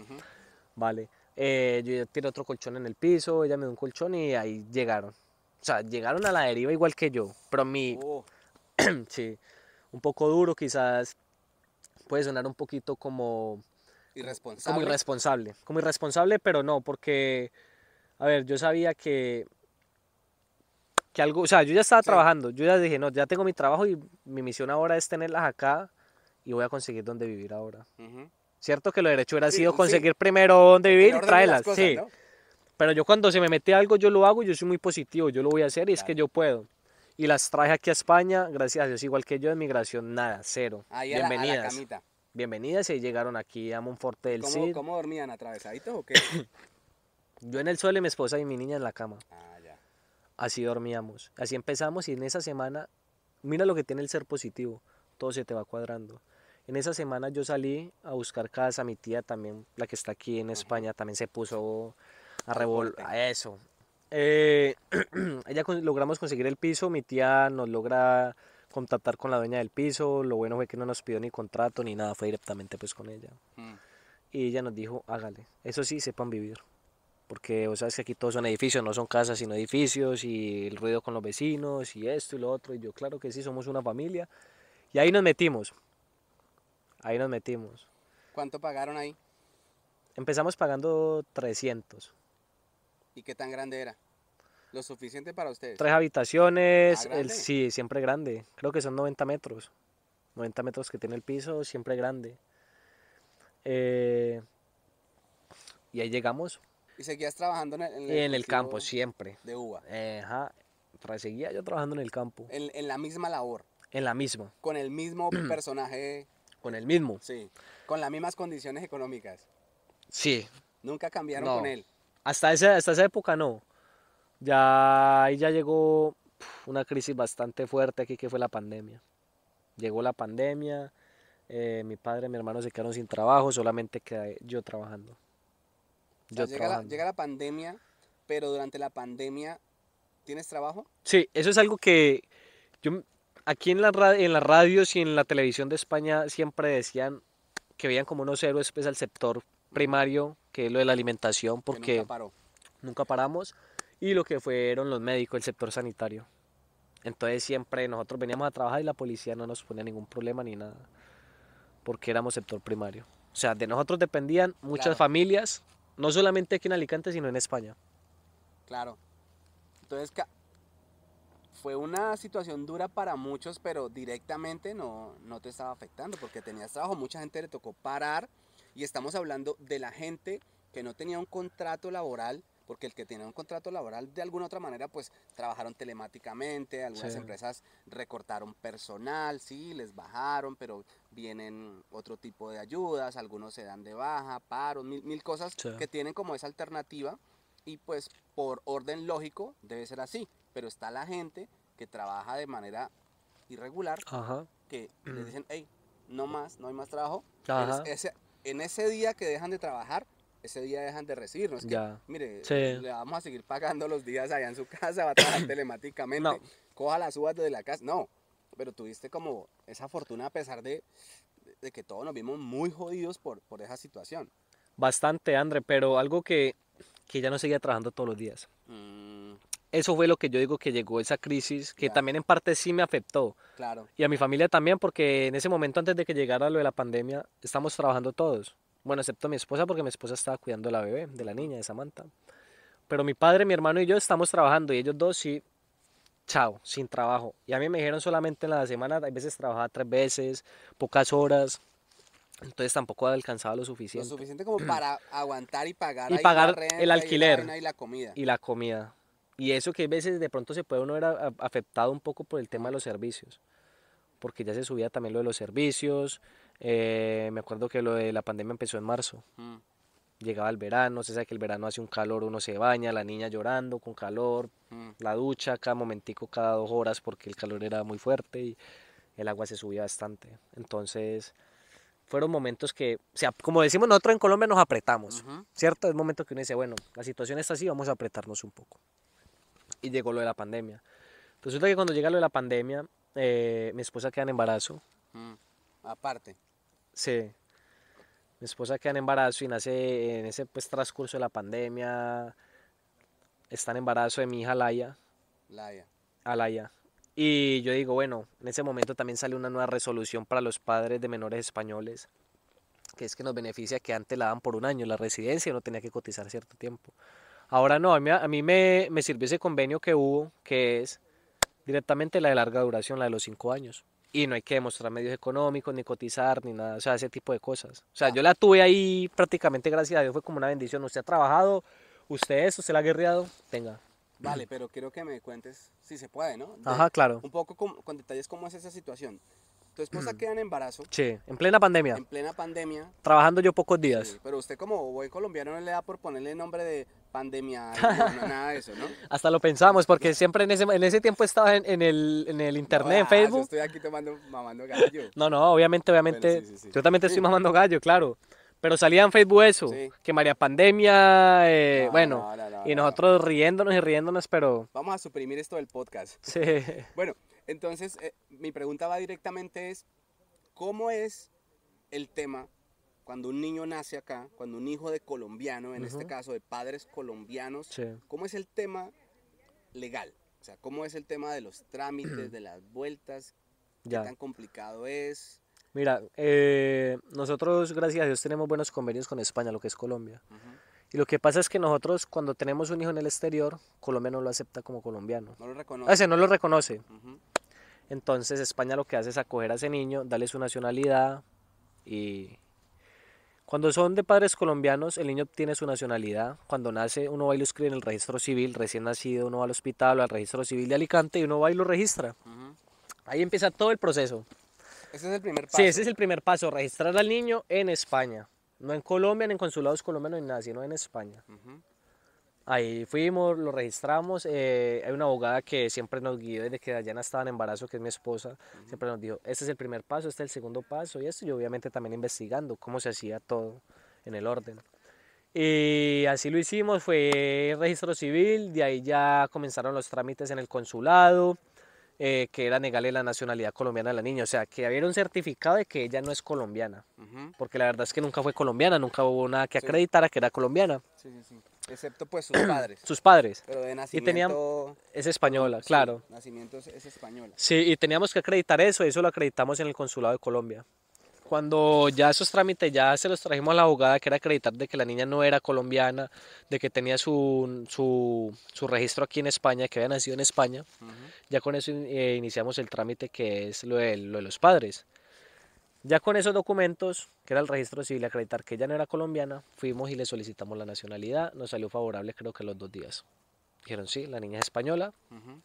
Vale. Eh, yo ya tiré otro colchón en el piso, ella me dio un colchón y ahí llegaron. O sea, llegaron a la deriva igual que yo, pero mi, Oh, sí, un poco duro quizás, puede sonar un poquito como, irresponsable. como irresponsable, como irresponsable, pero no, porque, a ver, yo sabía que, que algo, o sea, yo ya estaba Sí. trabajando, yo ya dije, no, ya tengo mi trabajo y mi misión ahora es tenerlas acá y voy a conseguir dónde vivir ahora. Cierto que lo derecho hubiera Sí, sido sí. conseguir primero dónde vivir y de traerlas, cosas, sí. ¿no? Pero yo cuando se me mete algo, yo lo hago, yo soy muy positivo, yo lo voy a hacer y es que yo puedo. Y las traje aquí a España, gracias a Dios, igual que yo en migración, nada, cero. Ahí a la, a la Bienvenidas. camita. Bienvenidas y llegaron aquí a Monforte del ¿Cómo, Cid. ¿Cómo dormían? ¿Atravesaditos o qué? Yo en el suelo y mi esposa y mi niña en la cama. ah. Así dormíamos. Así empezamos y en esa semana, mira lo que tiene el ser positivo, todo se te va cuadrando. En esa semana yo salí a buscar casa, mi tía también, la que está aquí en España, también se puso a Al revol... corte. a eso. Eh, ella con- logramos conseguir el piso, mi tía nos logra contactar con la dueña del piso, lo bueno fue que no nos pidió ni contrato ni nada, fue directamente pues con ella. Mm. Y ella nos dijo, hágale, eso sí, sepan vivir. Porque vos sabes que aquí todos son edificios, no son casas, sino edificios, y el ruido con los vecinos, y esto y lo otro. Y yo, claro que sí, somos una familia. Y ahí nos metimos. Ahí nos metimos. ¿Cuánto pagaron ahí? Empezamos pagando 300. ¿Y qué tan grande era? Lo suficiente para ustedes. Tres habitaciones, Ah, el, sí, siempre grande. Creo que son 90 metros. 90 metros que tiene el piso, siempre grande. Eh, y ahí llegamos. Y seguías trabajando en el, en En el campo, siempre. De uva. Ajá. Seguía yo trabajando en el campo. En, en la misma labor. En la misma. Con el mismo personaje. Con el mismo. Sí. Con las mismas condiciones económicas. Sí. Nunca cambiaron No. con él. Hasta esa, hasta esa época no. Ya ahí ya llegó una crisis bastante fuerte aquí que fue la pandemia. Llegó la pandemia, eh, mi padre y mi hermano se quedaron sin trabajo, solamente quedé yo trabajando. Yo llega, la, llega la pandemia, pero durante la pandemia, ¿tienes trabajo? Sí, eso es algo que yo aquí en la, en las radios y en la televisión de España siempre decían que veían como unos héroes pues al sector primario, que es lo de la alimentación, Que porque nunca paró. nunca paramos, y lo que fueron los médicos, el sector sanitario. Entonces siempre nosotros veníamos a trabajar y la policía no nos ponía ningún problema ni nada, porque éramos sector primario. O sea, de nosotros dependían muchas Claro. familias, no solamente aquí en Alicante, sino en España. Claro. Entonces, fue una situación dura para muchos, pero directamente no, no te estaba afectando porque tenías trabajo. Mucha gente le tocó parar y estamos hablando de la gente que no tenía un contrato laboral, porque el que tenía un contrato laboral de alguna otra manera, pues trabajaron telemáticamente, algunas Sí. empresas recortaron personal, sí, les bajaron, pero vienen otro tipo de ayudas, algunos se dan de baja, paros, mil, mil cosas Sí. que tienen como esa alternativa y pues por orden lógico debe ser así, pero está la gente que trabaja de manera irregular, Ajá. que le dicen, hey, no más, no hay más trabajo. Ajá. Es- ese- en ese día que dejan de trabajar, ese día dejan de recibir, no es que, Ya. mire, Sí. le vamos a seguir pagando los días allá en su casa, va a trabajar telemáticamente, No. coja las uvas desde la casa, no, pero tuviste como esa fortuna a pesar de, de que todos nos vimos muy jodidos por, por esa situación. Bastante, André, pero algo que, que ya no seguía trabajando todos los días. Mm, Eso fue lo que yo digo que llegó esa crisis, que también en parte sí me afectó. claro, Y a mi familia también, porque en ese momento antes de que llegara lo de la pandemia, estamos trabajando todos. Bueno, excepto mi esposa, porque mi esposa estaba cuidando a la bebé, de la niña, de Samantha. Pero mi padre, mi hermano y yo estamos trabajando y ellos dos sí, chao, sin trabajo. Y a mí me dijeron solamente en la semana, hay veces trabajaba tres veces, pocas horas. Entonces tampoco alcanzaba lo lo suficiente. suficiente como para aguantar y pagar, Y ahí la pagar el renta y la alquiler. y la comida. y la comida. Y eso que a veces de pronto se puede uno ver afectado un poco por el tema de los servicios, porque ya se subía también lo de los servicios. Eh, me acuerdo que lo de la pandemia empezó en marzo. Mm, Llegaba el verano, se sabe que el verano hace un calor, uno se baña, la niña llorando con calor, mm. la ducha cada momentico, cada dos horas, porque el calor era muy fuerte y el agua se subía bastante. Entonces, fueron momentos que, o sea, como decimos nosotros en Colombia, nos apretamos. ¿cierto? Es momento que uno dice, bueno, la situación está así, vamos a apretarnos un poco. Y llegó lo de la pandemia. Resulta que cuando llega lo de la pandemia, eh, mi esposa queda en embarazo. Mm, Aparte. Sí. Mi esposa queda en embarazo y nace en ese pues, transcurso de la pandemia. Está en embarazo de mi hija Laia. Laia. Alaya. Y yo digo, bueno, en ese momento también sale una nueva resolución para los padres de menores españoles, que es que nos beneficia que antes la daban por un año la residencia y no tenía que cotizar cierto tiempo. Ahora no, a mí, a mí me, me sirvió ese convenio que hubo, que es directamente la de larga duración, la de los cinco años. Y no hay que demostrar medios económicos, ni cotizar, ni nada, o sea, ese tipo de cosas. O sea, yo la tuve ahí prácticamente, gracias a Dios, fue como una bendición. Usted ha trabajado, usted eso, usted la ha guerreado, tenga. Vale, pero quiero que me cuentes si se puede, ¿no? De- Ajá, claro. Un poco con, con detalles cómo es esa situación. Tu esposa queda en embarazo, Sí, en plena pandemia. en plena pandemia. trabajando yo pocos días. sí, pero usted como buen colombiano no le da por ponerle nombre de pandemia, no, no, nada de eso, ¿no? Hasta lo pensamos, porque siempre en ese, en ese tiempo estaba en, en el, en el internet, en Ah, Yo Facebook. estoy aquí tomando, mamando gallo. No, no, obviamente, obviamente. sí, sí, sí. Yo también te estoy mamando gallo, claro. Pero salía en Facebook eso, Sí. que María Pandemia, eh, No, bueno, no, no, y no. nosotros riéndonos y riéndonos, pero Vamos a suprimir esto del podcast. sí. Bueno, entonces eh, mi pregunta va directamente es, ¿cómo es el tema cuando un niño nace acá, cuando un hijo de colombiano, en este Ujú. caso de padres colombianos, Sí. cómo es el tema legal? O sea, ¿cómo es el tema de los trámites, de las vueltas? ¿Qué Ya. tan complicado es? Mira, eh, nosotros, gracias a Dios, tenemos buenos convenios con España, lo que es Colombia. Y lo que pasa es que nosotros cuando tenemos un hijo en el exterior, Colombia no lo acepta como colombiano. No lo reconoce. sea, no lo reconoce. Entonces España lo que hace es acoger a ese niño, darle su nacionalidad y cuando son de padres colombianos, el niño obtiene su nacionalidad. Cuando nace, uno va y lo escribe en el registro civil, recién nacido, uno va al hospital o al registro civil de Alicante y uno va y lo registra. Ahí empieza todo el proceso. Ese es el primer paso. Sí, ese es el primer paso, registrar al niño en España. No en Colombia, ni en consulados colombianos, ni nada, sino en España. Ujú. Ahí fuimos, lo registramos. eh, hay una abogada que siempre nos guió desde que Dayana estaba en embarazo, que es mi esposa. Siempre nos dijo, este es el primer paso, este es el segundo paso y esto. Y obviamente también investigando cómo se hacía todo en el orden. Y así lo hicimos, fue registro civil, de ahí ya comenzaron los trámites en el consulado, eh, que era negarle la nacionalidad colombiana a la niña. O sea, que había un certificado de que ella no es colombiana. Porque la verdad es que nunca fue colombiana, nunca hubo nada que Sí. acreditara que era colombiana. Sí, sí, sí. Excepto pues sus padres. Sus padres. Pero de Y tenían- nacimiento... Es española, sí, claro. nacimiento es, es española. Sí, y teníamos que acreditar eso, eso lo acreditamos en el consulado de Colombia. Cuando ya esos trámites ya se los trajimos a la abogada, que era acreditar de que la niña no era colombiana, de que tenía su, su, su registro aquí en España, que había nacido en España, ya con eso eh, iniciamos el trámite que es lo de, lo de los padres. Ya con esos documentos, que era el registro civil, acreditar que ella no era colombiana, fuimos y le solicitamos la nacionalidad, nos salió favorable creo que los dos días. Dijeron, sí, la niña es española, Ujú.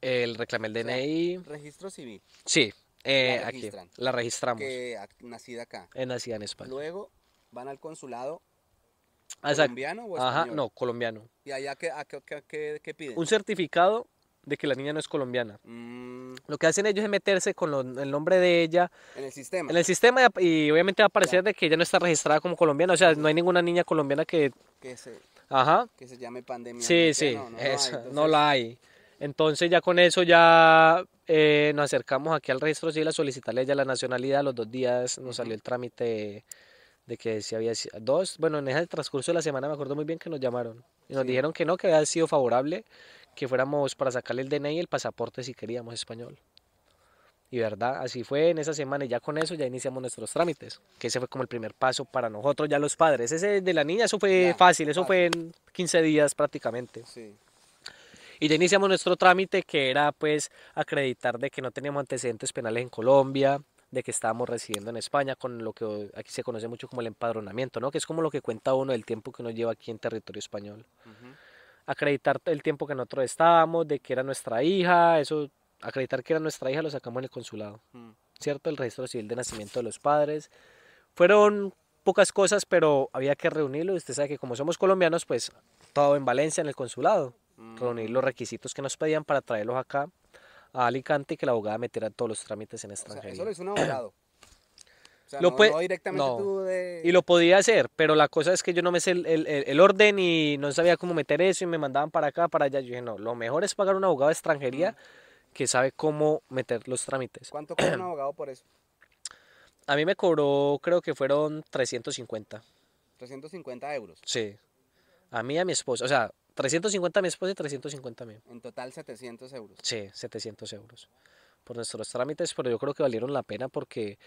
el reclamé el sea, DNI, Registro civil, sí, eh, la aquí, la registramos. que nacida acá. Es nacida en España. Luego van al consulado Ah, exacto. colombiano o Ajá, español. no, colombiano. ¿Y allá qué, a qué, qué- qué- piden? Un certificado de que la niña no es colombiana. Mm, Lo que hacen ellos es meterse con lo- el nombre de ella en el sistema. en el sistema y y obviamente va a aparecer de que ella no está registrada como colombiana. O sea, no hay ninguna niña colombiana que... Que, se, Ajá, que se llame pandemia. sí, ¿no? sí, No, no, eso, no la hay. Entonces ya con eso ya eh, nos acercamos aquí al registro civil a solicitarle a ella la nacionalidad. Los dos días nos salió el trámite de que si había dos, bueno, en ese transcurso de la semana me acuerdo muy bien que nos llamaron y nos Sí. dijeron que no, que había sido favorable, que fuéramos para sacarle el DNI y el pasaporte si queríamos español. Y verdad, así fue en esa semana y ya con eso ya iniciamos nuestros trámites, que ese fue como el primer paso para nosotros ya los padres. Ese de la niña, eso fue Ya, fácil, eso fácil. fue en 15 días prácticamente. Sí. Y ya iniciamos nuestro trámite que era pues acreditar de que no teníamos antecedentes penales en Colombia, de que estábamos residiendo en España con lo que aquí se conoce mucho como el empadronamiento, ¿no? Que es como lo que cuenta uno del tiempo que uno lleva aquí en territorio español. Acreditar el tiempo que nosotros estábamos, de que era nuestra hija, eso, acreditar que era nuestra hija lo sacamos en el consulado, Mm. ¿cierto? El registro civil de nacimiento de los padres. Fueron pocas cosas, pero había que reunirlo. y Usted sabe que como somos colombianos, pues todo en Valencia, en el consulado reunir los requisitos que nos pedían para traerlos acá a Alicante y que la abogada metiera todos los trámites en O sea, extranjería. eso lo hizo un abogado. O sea, Lo no, directamente no. tú de... Y lo podía hacer, pero la cosa es que yo no me sé el, el- el- el orden y no sabía cómo meter eso y me mandaban para acá, para allá. Yo dije, no, lo mejor es pagar un abogado de extranjería que sabe cómo meter los trámites. ¿Cuánto cobra un abogado por eso? A mí me cobró, creo que fueron 350. 350 euros. Sí. A mí y a mi esposa. O sea, 350 a mi esposa y 350 a mí. En total 700 euros. Sí, 700 euros por nuestros trámites, pero yo creo que valieron la pena porque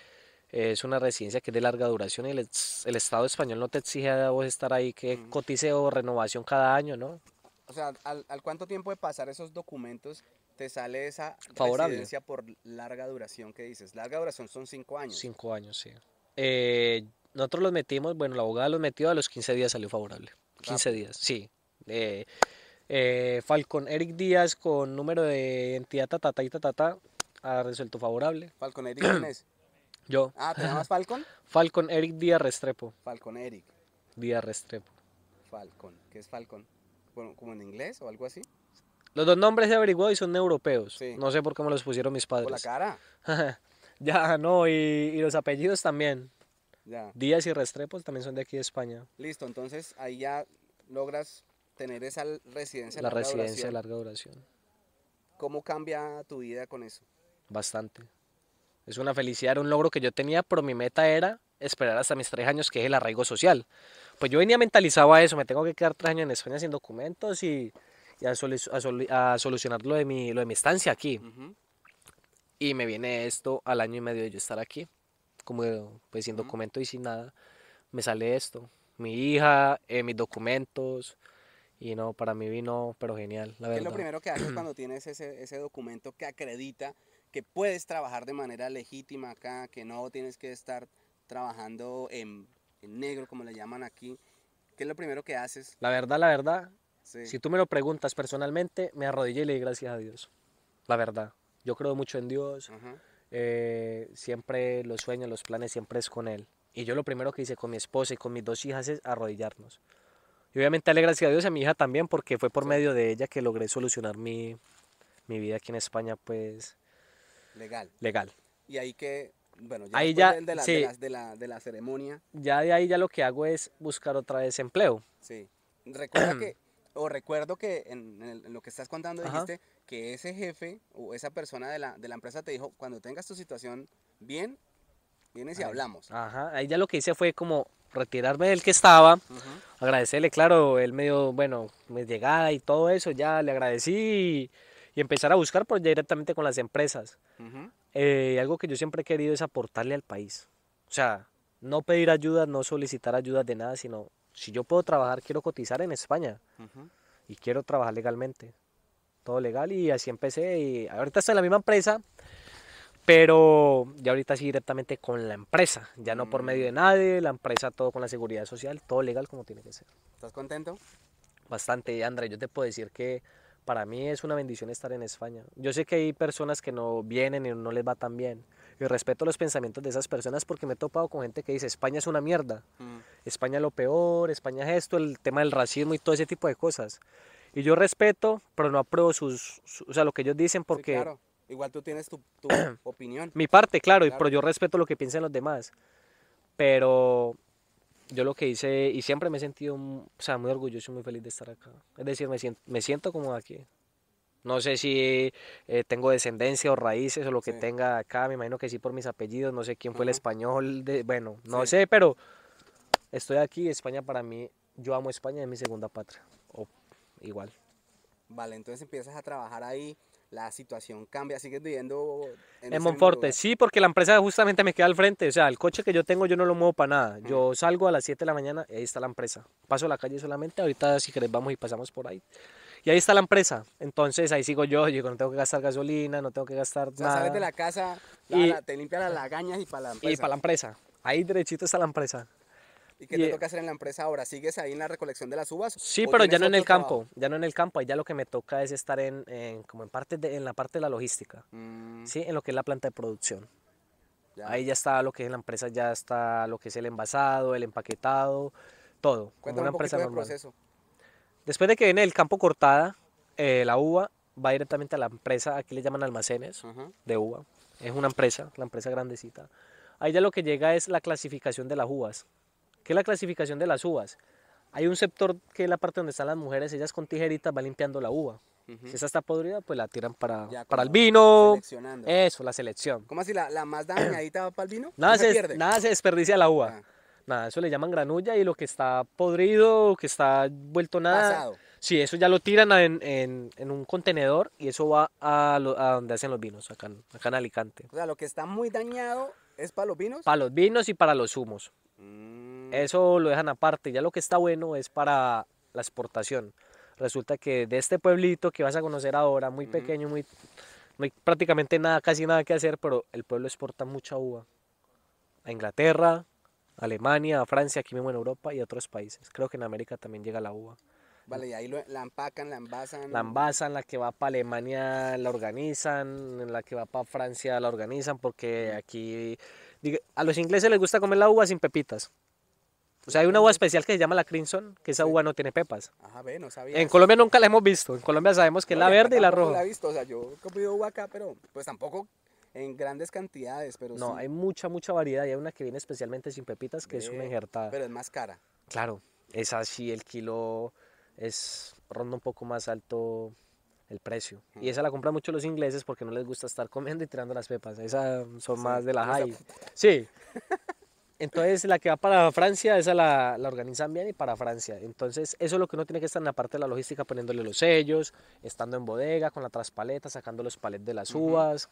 es una residencia que es de larga duración y el, el Estado español no te exige a vos estar ahí que cotice o renovación cada año, ¿no? O sea, ¿al, al cuánto tiempo de pasar esos documentos te sale esa Favorable. residencia por larga duración que dices? Larga duración son 5 años. Cinco años, sí. Eh, nosotros los metimos, bueno, la abogada los metió, a los 15 días salió favorable. 15 días, sí. Eh, eh, Falcon Eric Díaz con número de identidad tatata y tatata ha resuelto favorable. Falcon Eric, ¿quién es? Yo, Ah, ¿te llamas Falcon? Falcon Eric Díaz Restrepo. Falcon Eric. Díaz Restrepo. Falcon. ¿Qué es Falcon? Bueno, ¿Como en inglés o algo así? Los dos nombres he averiguado y son europeos. Sí. No sé por qué me los pusieron mis Por la padres. cara. ya, no, y, y los apellidos también. Ya. Díaz y Restrepo también son de aquí de España. Listo, entonces ahí ya logras tener esa residencia. de La larga residencia de duración. larga duración. ¿Cómo cambia tu vida con eso? Bastante. Es una felicidad, era un logro que yo tenía, pero mi meta era esperar hasta mis tres años, que es el arraigo social. Pues yo venía mentalizado a eso, me tengo que quedar tres años en España sin documentos y, y a, solu- a solu- a solucionar lo de, mi, lo de mi estancia aquí. Y me viene esto al año y medio de yo estar aquí, como pues sin documento y sin nada. Me sale esto. mi hija, eh, mis documentos. Y no, para mí vino, pero genial, la ¿Qué es lo primero que haces cuando tienes ese, ese documento que acredita que puedes trabajar de manera legítima acá, que no tienes que estar trabajando en, en negro, como le llaman aquí? ¿Qué es lo primero que haces? La verdad, la verdad, Sí. si tú me lo preguntas personalmente, me arrodillé y le di gracias a Dios. La verdad. Yo creo mucho en Dios. Ajá. eh, siempre los sueños, los planes, siempre es con Él. Y yo lo primero que hice con mi esposa y con mis dos hijas es arrodillarnos. Y obviamente darle gracias a Dios y a mi hija también, porque fue por Sí. medio de ella que logré solucionar mi, mi vida aquí en España, pues Legal. legal. Y ahí que, bueno, ya Ahí ya, de, la, sí. de, la, de, la, de la ceremonia, Ya de ahí ya lo que hago es buscar otra vez empleo. sí. Recuerda que, o recuerdo que en, en el- en lo que estás contando Ajá. dijiste que ese jefe o esa persona de la, de la empresa te dijo, cuando tengas tu situación bien, vienes y hablamos. Ajá, ahí ya lo que hice fue como retirarme del que estaba, agradecerle, claro, él me dio, bueno, mi llegada y todo eso, ya le agradecí y, y empezar a buscar por directamente con las empresas. Eh, algo que yo siempre he querido es aportarle al país. O sea, no pedir ayuda, no solicitar ayuda de nada, sino si yo puedo trabajar, quiero cotizar en España y quiero trabajar legalmente. Todo legal y así empecé. Y ahorita estoy en la misma empresa, pero ya ahorita sí directamente con la empresa, ya no por medio de nadie, la empresa todo con la seguridad social, todo legal como tiene que ser. ¿Estás contento? Bastante, André, yo te puedo decir que para mí es una bendición estar en España. Yo sé que hay personas que no vienen y no les va tan bien. Y respeto los pensamientos de esas personas porque me he topado con gente que dice España es una mierda. Mm. España es lo peor, España es esto, el tema del racismo y todo ese tipo de cosas. Y yo respeto, pero no apruebo sus, su- o sea, lo que ellos dicen Sí, porque claro. Igual tú tienes tu, tu opinión. mi parte, claro, Claro. pero yo respeto lo que piensan los demás. Pero yo lo que hice, y siempre me he sentido, mm, o sea, muy orgulloso y muy feliz de estar acá. Es decir, me siento, me siento como aquí. No sé si eh, tengo descendencia o raíces o lo que Sí. tenga acá, me imagino que sí por mis apellidos, no sé quién fue el Ajá. español, de, bueno, no Sí. sé, pero estoy aquí, España para mí, yo amo España, es mi segunda patria, o igual. Vale, entonces empiezas a trabajar ahí, la situación cambia, sigues viviendo en, En Monforte, sí, porque la empresa justamente me queda al frente. O sea, el coche que yo tengo yo no lo muevo para nada. Yo salgo a las 7 de la mañana y ahí está la empresa. Paso la calle solamente, ahorita si querés vamos y pasamos por ahí. Y ahí está la empresa. Entonces ahí sigo yo, digo, no tengo que gastar gasolina, no tengo que gastar O sea, nada. sales de la casa, Y- la- te limpias las lagañas y para la Y empresa. para la empresa. Ahí derechito está la empresa. ¿Y qué y- te toca hacer en la empresa ahora? ¿Sigues ahí en la recolección de las uvas? Sí, pero ya no en el campo, trabajo? ya no en el campo, ahí ya lo que me toca es estar en, en- como en parte de, en la parte de la logística, Mm, sí, en lo que es la planta de producción. ya. Ahí ya está lo que es en la empresa, ya está lo que es el envasado, el empaquetado, todo, Cuéntame una un empresa normal. proceso. Después de que viene el campo cortada, eh, la uva va directamente a la empresa, aquí le llaman almacenes de uva. Es una empresa, la empresa grandecita. Ahí ya lo que llega es la clasificación de las uvas. ¿Qué es la clasificación de las uvas? Hay un sector que es la parte donde están las mujeres, ellas con tijeritas van limpiando la uva. Si esa está podrida, pues la tiran para, Ya para el vino. Eso, la selección. ¿Cómo así? ¿La, la más dañadita va para el vino? Nada, ¿No se se, pierde? nada se desperdicia la uva. Ah, Nada, eso le llaman granulla y lo que está podrido, que está vuelto nada. pasado. Sí, eso ya lo tiran en, en- en un contenedor y eso va a, lo- a donde hacen los vinos, acá, en- acá en Alicante. O sea, lo que está muy dañado es para los vinos. Para los vinos y para los zumos. Mm, Eso lo dejan aparte. Ya lo que está bueno es para la exportación. Resulta que de este pueblito que vas a conocer ahora, muy Ujú. pequeño, muy, no hay prácticamente nada, casi nada que hacer, pero el pueblo exporta mucha uva. A Inglaterra, a Alemania, a Francia, aquí mismo en Europa y a otros países. Creo que en América también llega la uva. Vale, y ahí lo- la empacan, la envasan. La envasan, la que va para Alemania la organizan, la que va para Francia la organizan, porque aquí a los ingleses les gusta comer la uva sin pepitas. O sea, hay una uva especial que se llama la Crimson, que esa uva no tiene pepas. Ajá, ve, no sabía. En eso. Colombia nunca la hemos visto. En Colombia sabemos que es la verde y la roja. la he visto, o sea, yo he comido uva acá, pero pues tampoco en grandes cantidades, pero No, sí. hay mucha, mucha variedad. Y hay una que viene especialmente sin pepitas, que es una injertada. Pero es más cara. Claro, esa sí, el kilo es ronda un poco más alto el precio. Y esa la compran mucho los ingleses porque no les gusta estar comiendo y tirando las pepas. Esas son Sí, más de la high. Sí. Entonces la que va para Francia, esa la, la organizan bien y para Francia. Entonces eso es lo que uno tiene que estar en la parte de la logística, poniéndole los sellos, estando en bodega con la traspaleta, sacando los palets de las uvas.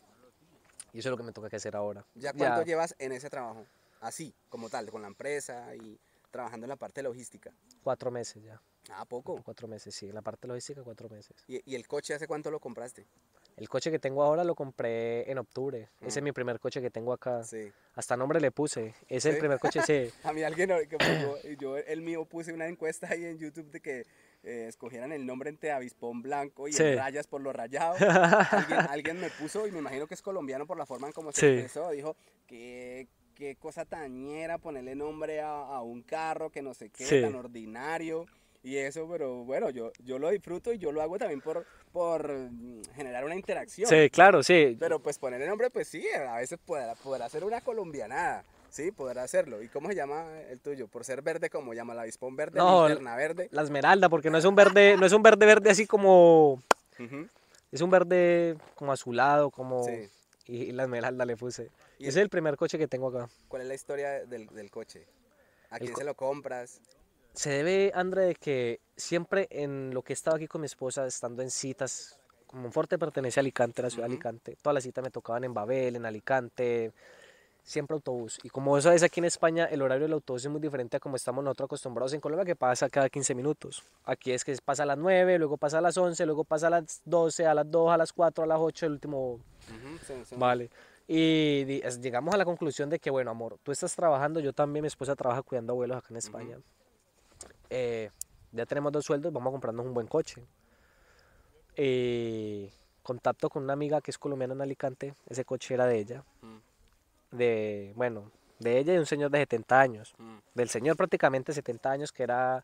Y eso es lo que me toca que hacer ahora. ¿Ya cuánto llevas en ese trabajo? Así, como tal, con la empresa y trabajando en la parte logística. Cuatro meses ya. Ah, poco. Cuatro meses, sí. En la parte logística, cuatro meses. ¿Y, y el coche hace cuánto lo compraste? El coche que tengo ahora lo compré en octubre. Ese es mi primer coche que tengo acá. Sí. Hasta nombre le puse. Es el primer coche, sí. A mí alguien, yo, yo el mío puse una encuesta ahí en YouTube de que eh, escogieran el nombre entre avispón blanco y Sí. en rayas por lo rayado. alguien, alguien me puso, y me imagino que es colombiano por la forma en cómo se expresó, dijo que qué cosa tañera ponerle nombre a, a un carro que no sé qué, Sí. tan ordinario. Y eso, pero bueno, yo, yo lo disfruto y yo lo hago también por, por generar una interacción. Sí, claro, sí. Pero pues ponerle nombre, pues sí, a veces podrá, podrá ser una colombianada. Sí, podrá hacerlo. ¿Y cómo se llama el tuyo? Por ser verde, ¿cómo llama? ¿La avispón verde? No, ¿Linterna verde? La esmeralda, porque no es un verde, no es un verde verde así como. Es un verde como azulado, como. Sí. Y la esmeralda le puse. ¿Y Ese es el primer coche que tengo acá. ¿Cuál es la historia del, del coche? ¿A El quién co- se lo compras? Se debe, André, de que siempre en lo que he estado aquí con mi esposa, estando en citas, como Monforte pertenece a Alicante, la ciudad de. Alicante, todas las citas me tocaban en Babel, en Alicante, siempre autobús. Y como eso es aquí en España, el horario del autobús es muy diferente a como estamos nosotros acostumbrados en Colombia, que pasa cada 15 minutos. Aquí es que pasa a las 9, luego pasa a las 11, luego pasa a las 12, a las 2, a las 4, a las 8, el último Ujú, sí, sí. Vale. Y llegamos a la conclusión de que, bueno, amor, tú estás trabajando, yo también, mi esposa trabaja cuidando abuelos acá en España. Eh, ya tenemos dos sueldos, vamos a comprarnos un buen coche. Eh, contacto con una amiga que es colombiana en Alicante, ese coche era de ella, Mm, de, bueno, de ella y un señor de 70 años. mm, Del señor prácticamente 70 años, que era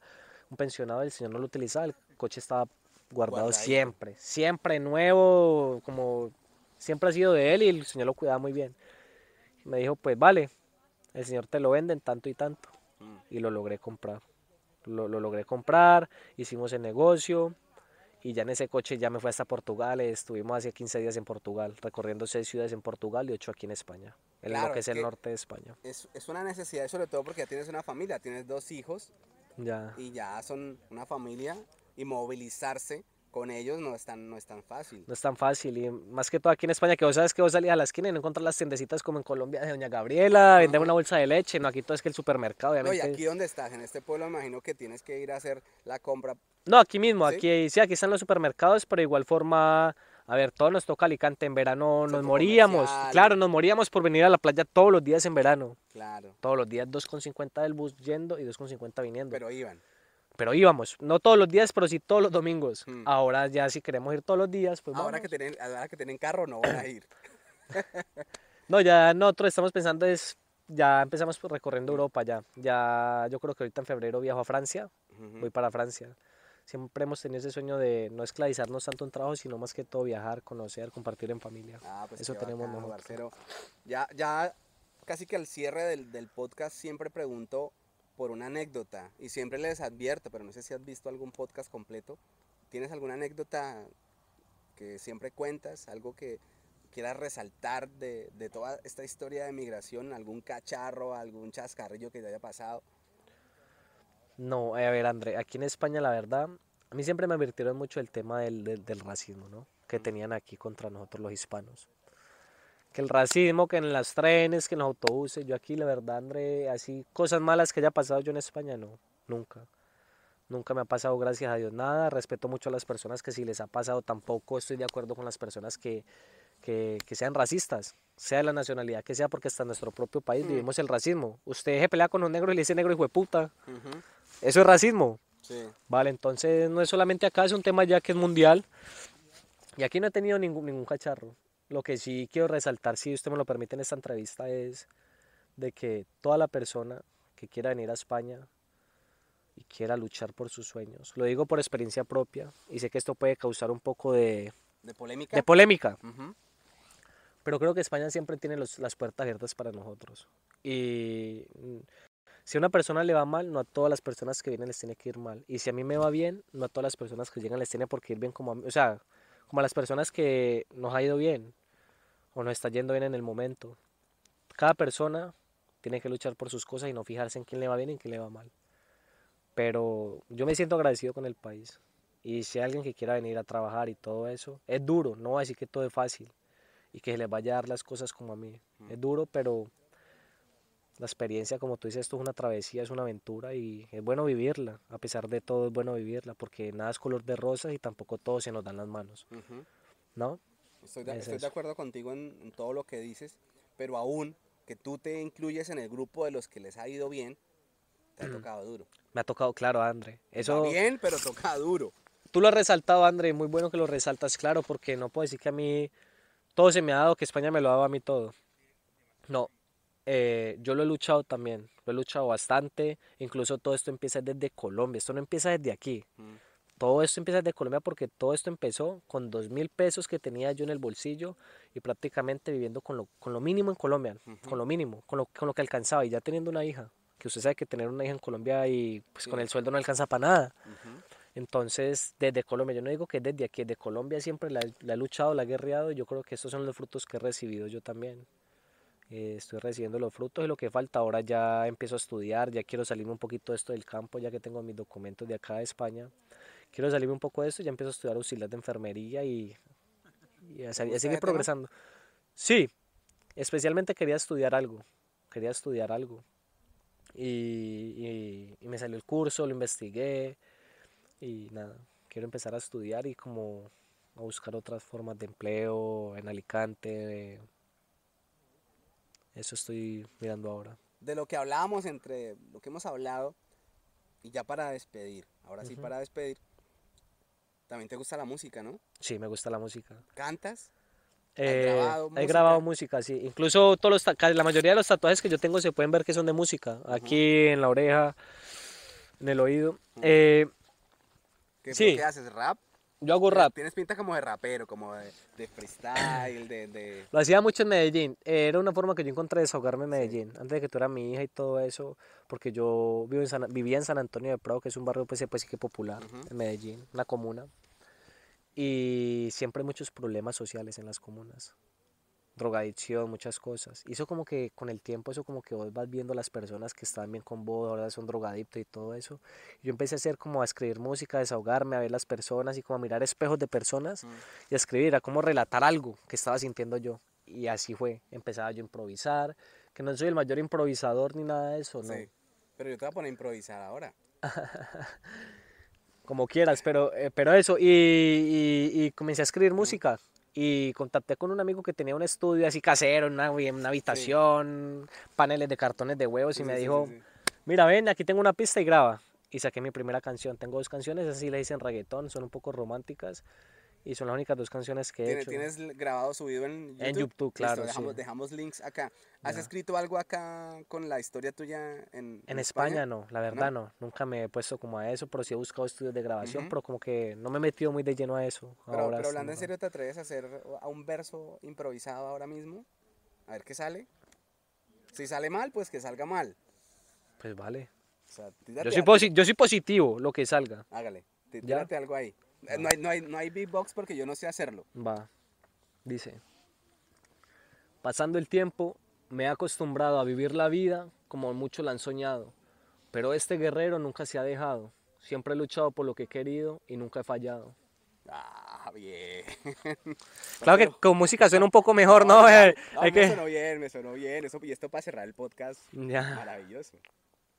un pensionado, el señor no lo utilizaba, el coche estaba guardado Guardadito. siempre, siempre nuevo, como siempre ha sido de él y el señor lo cuidaba muy bien. Y me dijo, pues vale, el señor te lo vende en tanto y tanto. mm. Y lo logré comprar. Lo, lo logré comprar, hicimos el negocio y ya en ese coche ya me fui hasta Portugal. Estuvimos hace 15 días en Portugal, recorriendo seis ciudades en Portugal y ocho aquí en España, en Claro, lo que es el norte de España. Es, es una necesidad, sobre todo porque ya tienes una familia, tienes dos hijos Ya. y ya son una familia y movilizarse con ellos no es tan, no es tan fácil. No es tan fácil y más que todo aquí en España que vos sabes que vos salís a la esquina y no encontrar las tiendecitas como en Colombia de Doña Gabriela, vender una bolsa de leche, no, aquí todo es que el supermercado No, y aquí donde estás, en este pueblo, imagino que tienes que ir a hacer la compra. No, aquí mismo, ¿Sí? aquí sí, aquí están los supermercados, pero de igual forma, a ver, todo nos toca Alicante en verano, nos moríamos, claro, nos moríamos por venir a la playa todos los días en verano, Claro, todos los días 2,50 del bus yendo y 2,50 viniendo. pero iban. Pero íbamos, no todos los días, pero sí todos los domingos. Hmm. Ahora ya si queremos ir todos los días, pues Ahora vamos. que, tienen, ahora que tienen carro no van a ir. No, ya nosotros estamos pensando es, ya empezamos pues, recorriendo Europa ya. Ya yo creo que ahorita en febrero viajo a Francia, voy para Francia. Siempre hemos tenido ese sueño de no esclavizarnos tanto en trabajo, sino más que todo viajar, conocer, compartir en familia. Ah, pues Eso tenemos bacano, nosotros. Ya, ya casi que al cierre del, del podcast siempre pregunto por una anécdota y siempre les advierto, pero no sé si has visto algún podcast completo. ¿Tienes alguna anécdota que siempre cuentas? ¿Algo que quieras resaltar de, de toda esta historia de migración? ¿Algún cacharro, algún chascarrillo que te haya pasado? No, eh, a ver, André, aquí en España la verdad, a mí siempre me advirtieron mucho el tema del, del- del racismo, ¿no? Que tenían aquí contra nosotros los hispanos. Que el racismo, que en los trenes, que en los autobuses, yo aquí la verdad, André, así, cosas malas que haya pasado yo en España, no, nunca. Nunca me ha pasado, gracias a Dios, nada. Respeto mucho a las personas que si les ha pasado, tampoco estoy de acuerdo con las personas que, que, que sean racistas, sea de la nacionalidad que sea, porque hasta en nuestro propio país Mm. vivimos el racismo. Usted se pelea con un negro y le dice negro hijo de puta. Eso es racismo. Sí. Vale, entonces no es solamente acá, es un tema ya que es mundial. Y aquí no he tenido ningún, ningún cacharro. Lo que sí quiero resaltar, si usted me lo permite en esta entrevista, es de que toda la persona que quiera venir a España y quiera luchar por sus sueños, lo digo por experiencia propia y sé que esto puede causar un poco de, ¿De polémica? de polémica, pero creo que España siempre tiene los- las puertas abiertas para nosotros. Y mm, si a una persona le va mal, no a todas las personas que vienen les tiene que ir mal. Y si a mí me va bien, no a todas las personas que llegan les tiene por qué ir bien como a mí. O sea, como a las personas que nos ha ido bien o nos está yendo bien en el momento. Cada persona tiene que luchar por sus cosas y no fijarse en quién le va bien y en quién le va mal. Pero yo me siento agradecido con el país. Y si hay alguien que quiera venir a trabajar y todo eso, es duro, no voy a decir que todo es fácil y que se les vaya a dar las cosas como a mí. Es duro, pero La experiencia, como tú dices, esto es una travesía, es una aventura y es bueno vivirla. A pesar de todo, es bueno vivirla porque nada es color de rosas y tampoco todo se nos dan las manos. ¿No? Estoy de, estoy de acuerdo contigo en, todo lo que dices, pero aún que tú te incluyes en el grupo de los que les ha ido bien, te ha tocado duro. Me ha tocado, claro, André. Eso... bien, pero toca duro. Tú lo has resaltado, André, muy bueno que lo resaltas, claro, porque no puedo decir que a mí todo se me ha dado, que España me lo ha dado a mí todo. No, eh, yo lo he luchado también, lo he luchado bastante, incluso todo esto empieza desde Colombia, esto no empieza desde aquí. Mm. Todo esto empieza desde Colombia porque todo esto empezó con dos mil pesos que tenía yo en el bolsillo y prácticamente viviendo con lo, con lo mínimo en Colombia, con lo mínimo, con lo, con lo que alcanzaba y ya teniendo una hija, que usted sabe que tener una hija en Colombia y pues con el sueldo no alcanza para nada. Entonces, desde Colombia, yo no digo que desde aquí, desde Colombia siempre la, la, he luchado, la he guerreado y yo creo que estos son los frutos que he recibido yo también. Eh, estoy recibiendo los frutos y lo que falta ahora ya empiezo a estudiar, ya quiero salirme un poquito de esto del campo, ya que tengo mis documentos de acá de España. Quiero salirme un poco de esto, ya empiezo a estudiar auxiliar de enfermería y, y a, seguir progresando. Sí, especialmente quería estudiar algo, quería estudiar algo. Y, y, me salió el curso, lo investigué y nada, quiero empezar a estudiar y como a buscar otras formas de empleo en Alicante, eso estoy mirando ahora. De lo que hablábamos entre lo que hemos hablado y ya para despedir, ahora sí para despedir, también te gusta la música, ¿no? Sí, me gusta la música. ¿Cantas? Eh, grabado música? He grabado música, sí. Incluso todos los, la mayoría de los tatuajes que yo tengo se pueden ver que son de música. Aquí en la oreja, en el oído. Eh, ¿Qué, sí. ¿Qué haces? ¿Rap? Yo hago rap. Tienes pinta como de rapero, como de, freestyle, de, Lo hacía mucho en Medellín. Era una forma que yo encontré de desahogarme en Medellín. Antes de que tú eras mi hija y todo eso. Porque yo vivo en vivía en San Antonio de Prado, que es un barrio pues, pues sí que popular en Medellín, una comuna. Y siempre hay muchos problemas sociales en las comunas drogadicción, muchas cosas. Y eso como que con el tiempo, eso como que vos vas viendo las personas que están bien con vos, ahora son drogadictos y todo eso. Yo empecé a hacer como a escribir música, a desahogarme, a ver las personas y como a mirar espejos de personas mm. y a escribir, a como relatar algo que estaba sintiendo yo. Y así fue, empezaba yo a improvisar, que no soy el mayor improvisador ni nada de eso, ¿no? Sí, pero yo te voy a poner a improvisar ahora. como quieras, pero, eh, pero eso, y, y, y, comencé a escribir música y contacté con un amigo que tenía un estudio así casero, una, una habitación, paneles de cartones de huevos y me dijo, mira, ven, aquí tengo una pista y graba. Y saqué mi primera canción. Tengo dos canciones, así le dicen reggaetón, son un poco románticas. Y son las únicas dos canciones que he hecho. ¿Tienes grabado subido en YouTube? En YouTube, claro. dejamos, dejamos, links acá. ¿Has escrito algo acá con la historia tuya en, en, España? no, la verdad ¿No? Nunca me he puesto como a eso, pero sí he buscado estudios de grabación, pero como que no me he metido muy de lleno a eso. Pero, pero hablando en serio, ¿te atreves a hacer a un verso improvisado ahora mismo? A ver qué sale. Si sale mal, pues que salga mal. Pues vale. yo, soy yo soy positivo, lo que salga. Hágale, tírate algo ahí. Eh, no hay, no, hay, no hay beatbox porque yo no sé hacerlo. Va. Dice. Pasando el tiempo, me he acostumbrado a vivir la vida como muchos la han soñado. Pero este guerrero nunca se ha dejado. Siempre he luchado por lo que he querido y nunca he fallado. Ah, bien. Claro que con música suena un poco mejor, ¿no? me sonó bien, me sonó bien. Eso, y esto para cerrar el podcast. Maravilloso.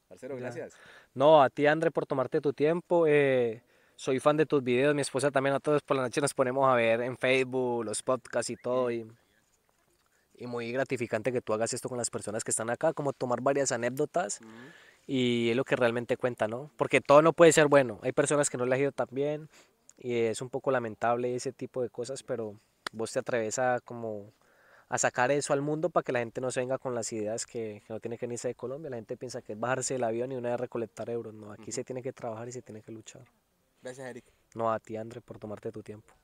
Marcelo, gracias. No, a ti, André, por tomarte tu tiempo. Eh, soy fan de tus videos, mi esposa también, a todos por la noche nos ponemos a ver en Facebook, los podcasts y todo. Y, y muy gratificante que tú hagas esto con las personas que están acá, como tomar varias anécdotas. Y es lo que realmente cuenta, ¿no? Porque todo no puede ser bueno. Hay personas que no les ha ido tan bien y es un poco lamentable ese tipo de cosas, pero vos te atreves a como a sacar eso al mundo para que la gente no se venga con las ideas que, que no tiene que irse de Colombia. La gente piensa que es bajarse el avión y una vez recolectar euros. No, aquí se tiene que trabajar y se tiene que luchar. Gracias, Eric. No, a ti, André, por tomarte tu tiempo.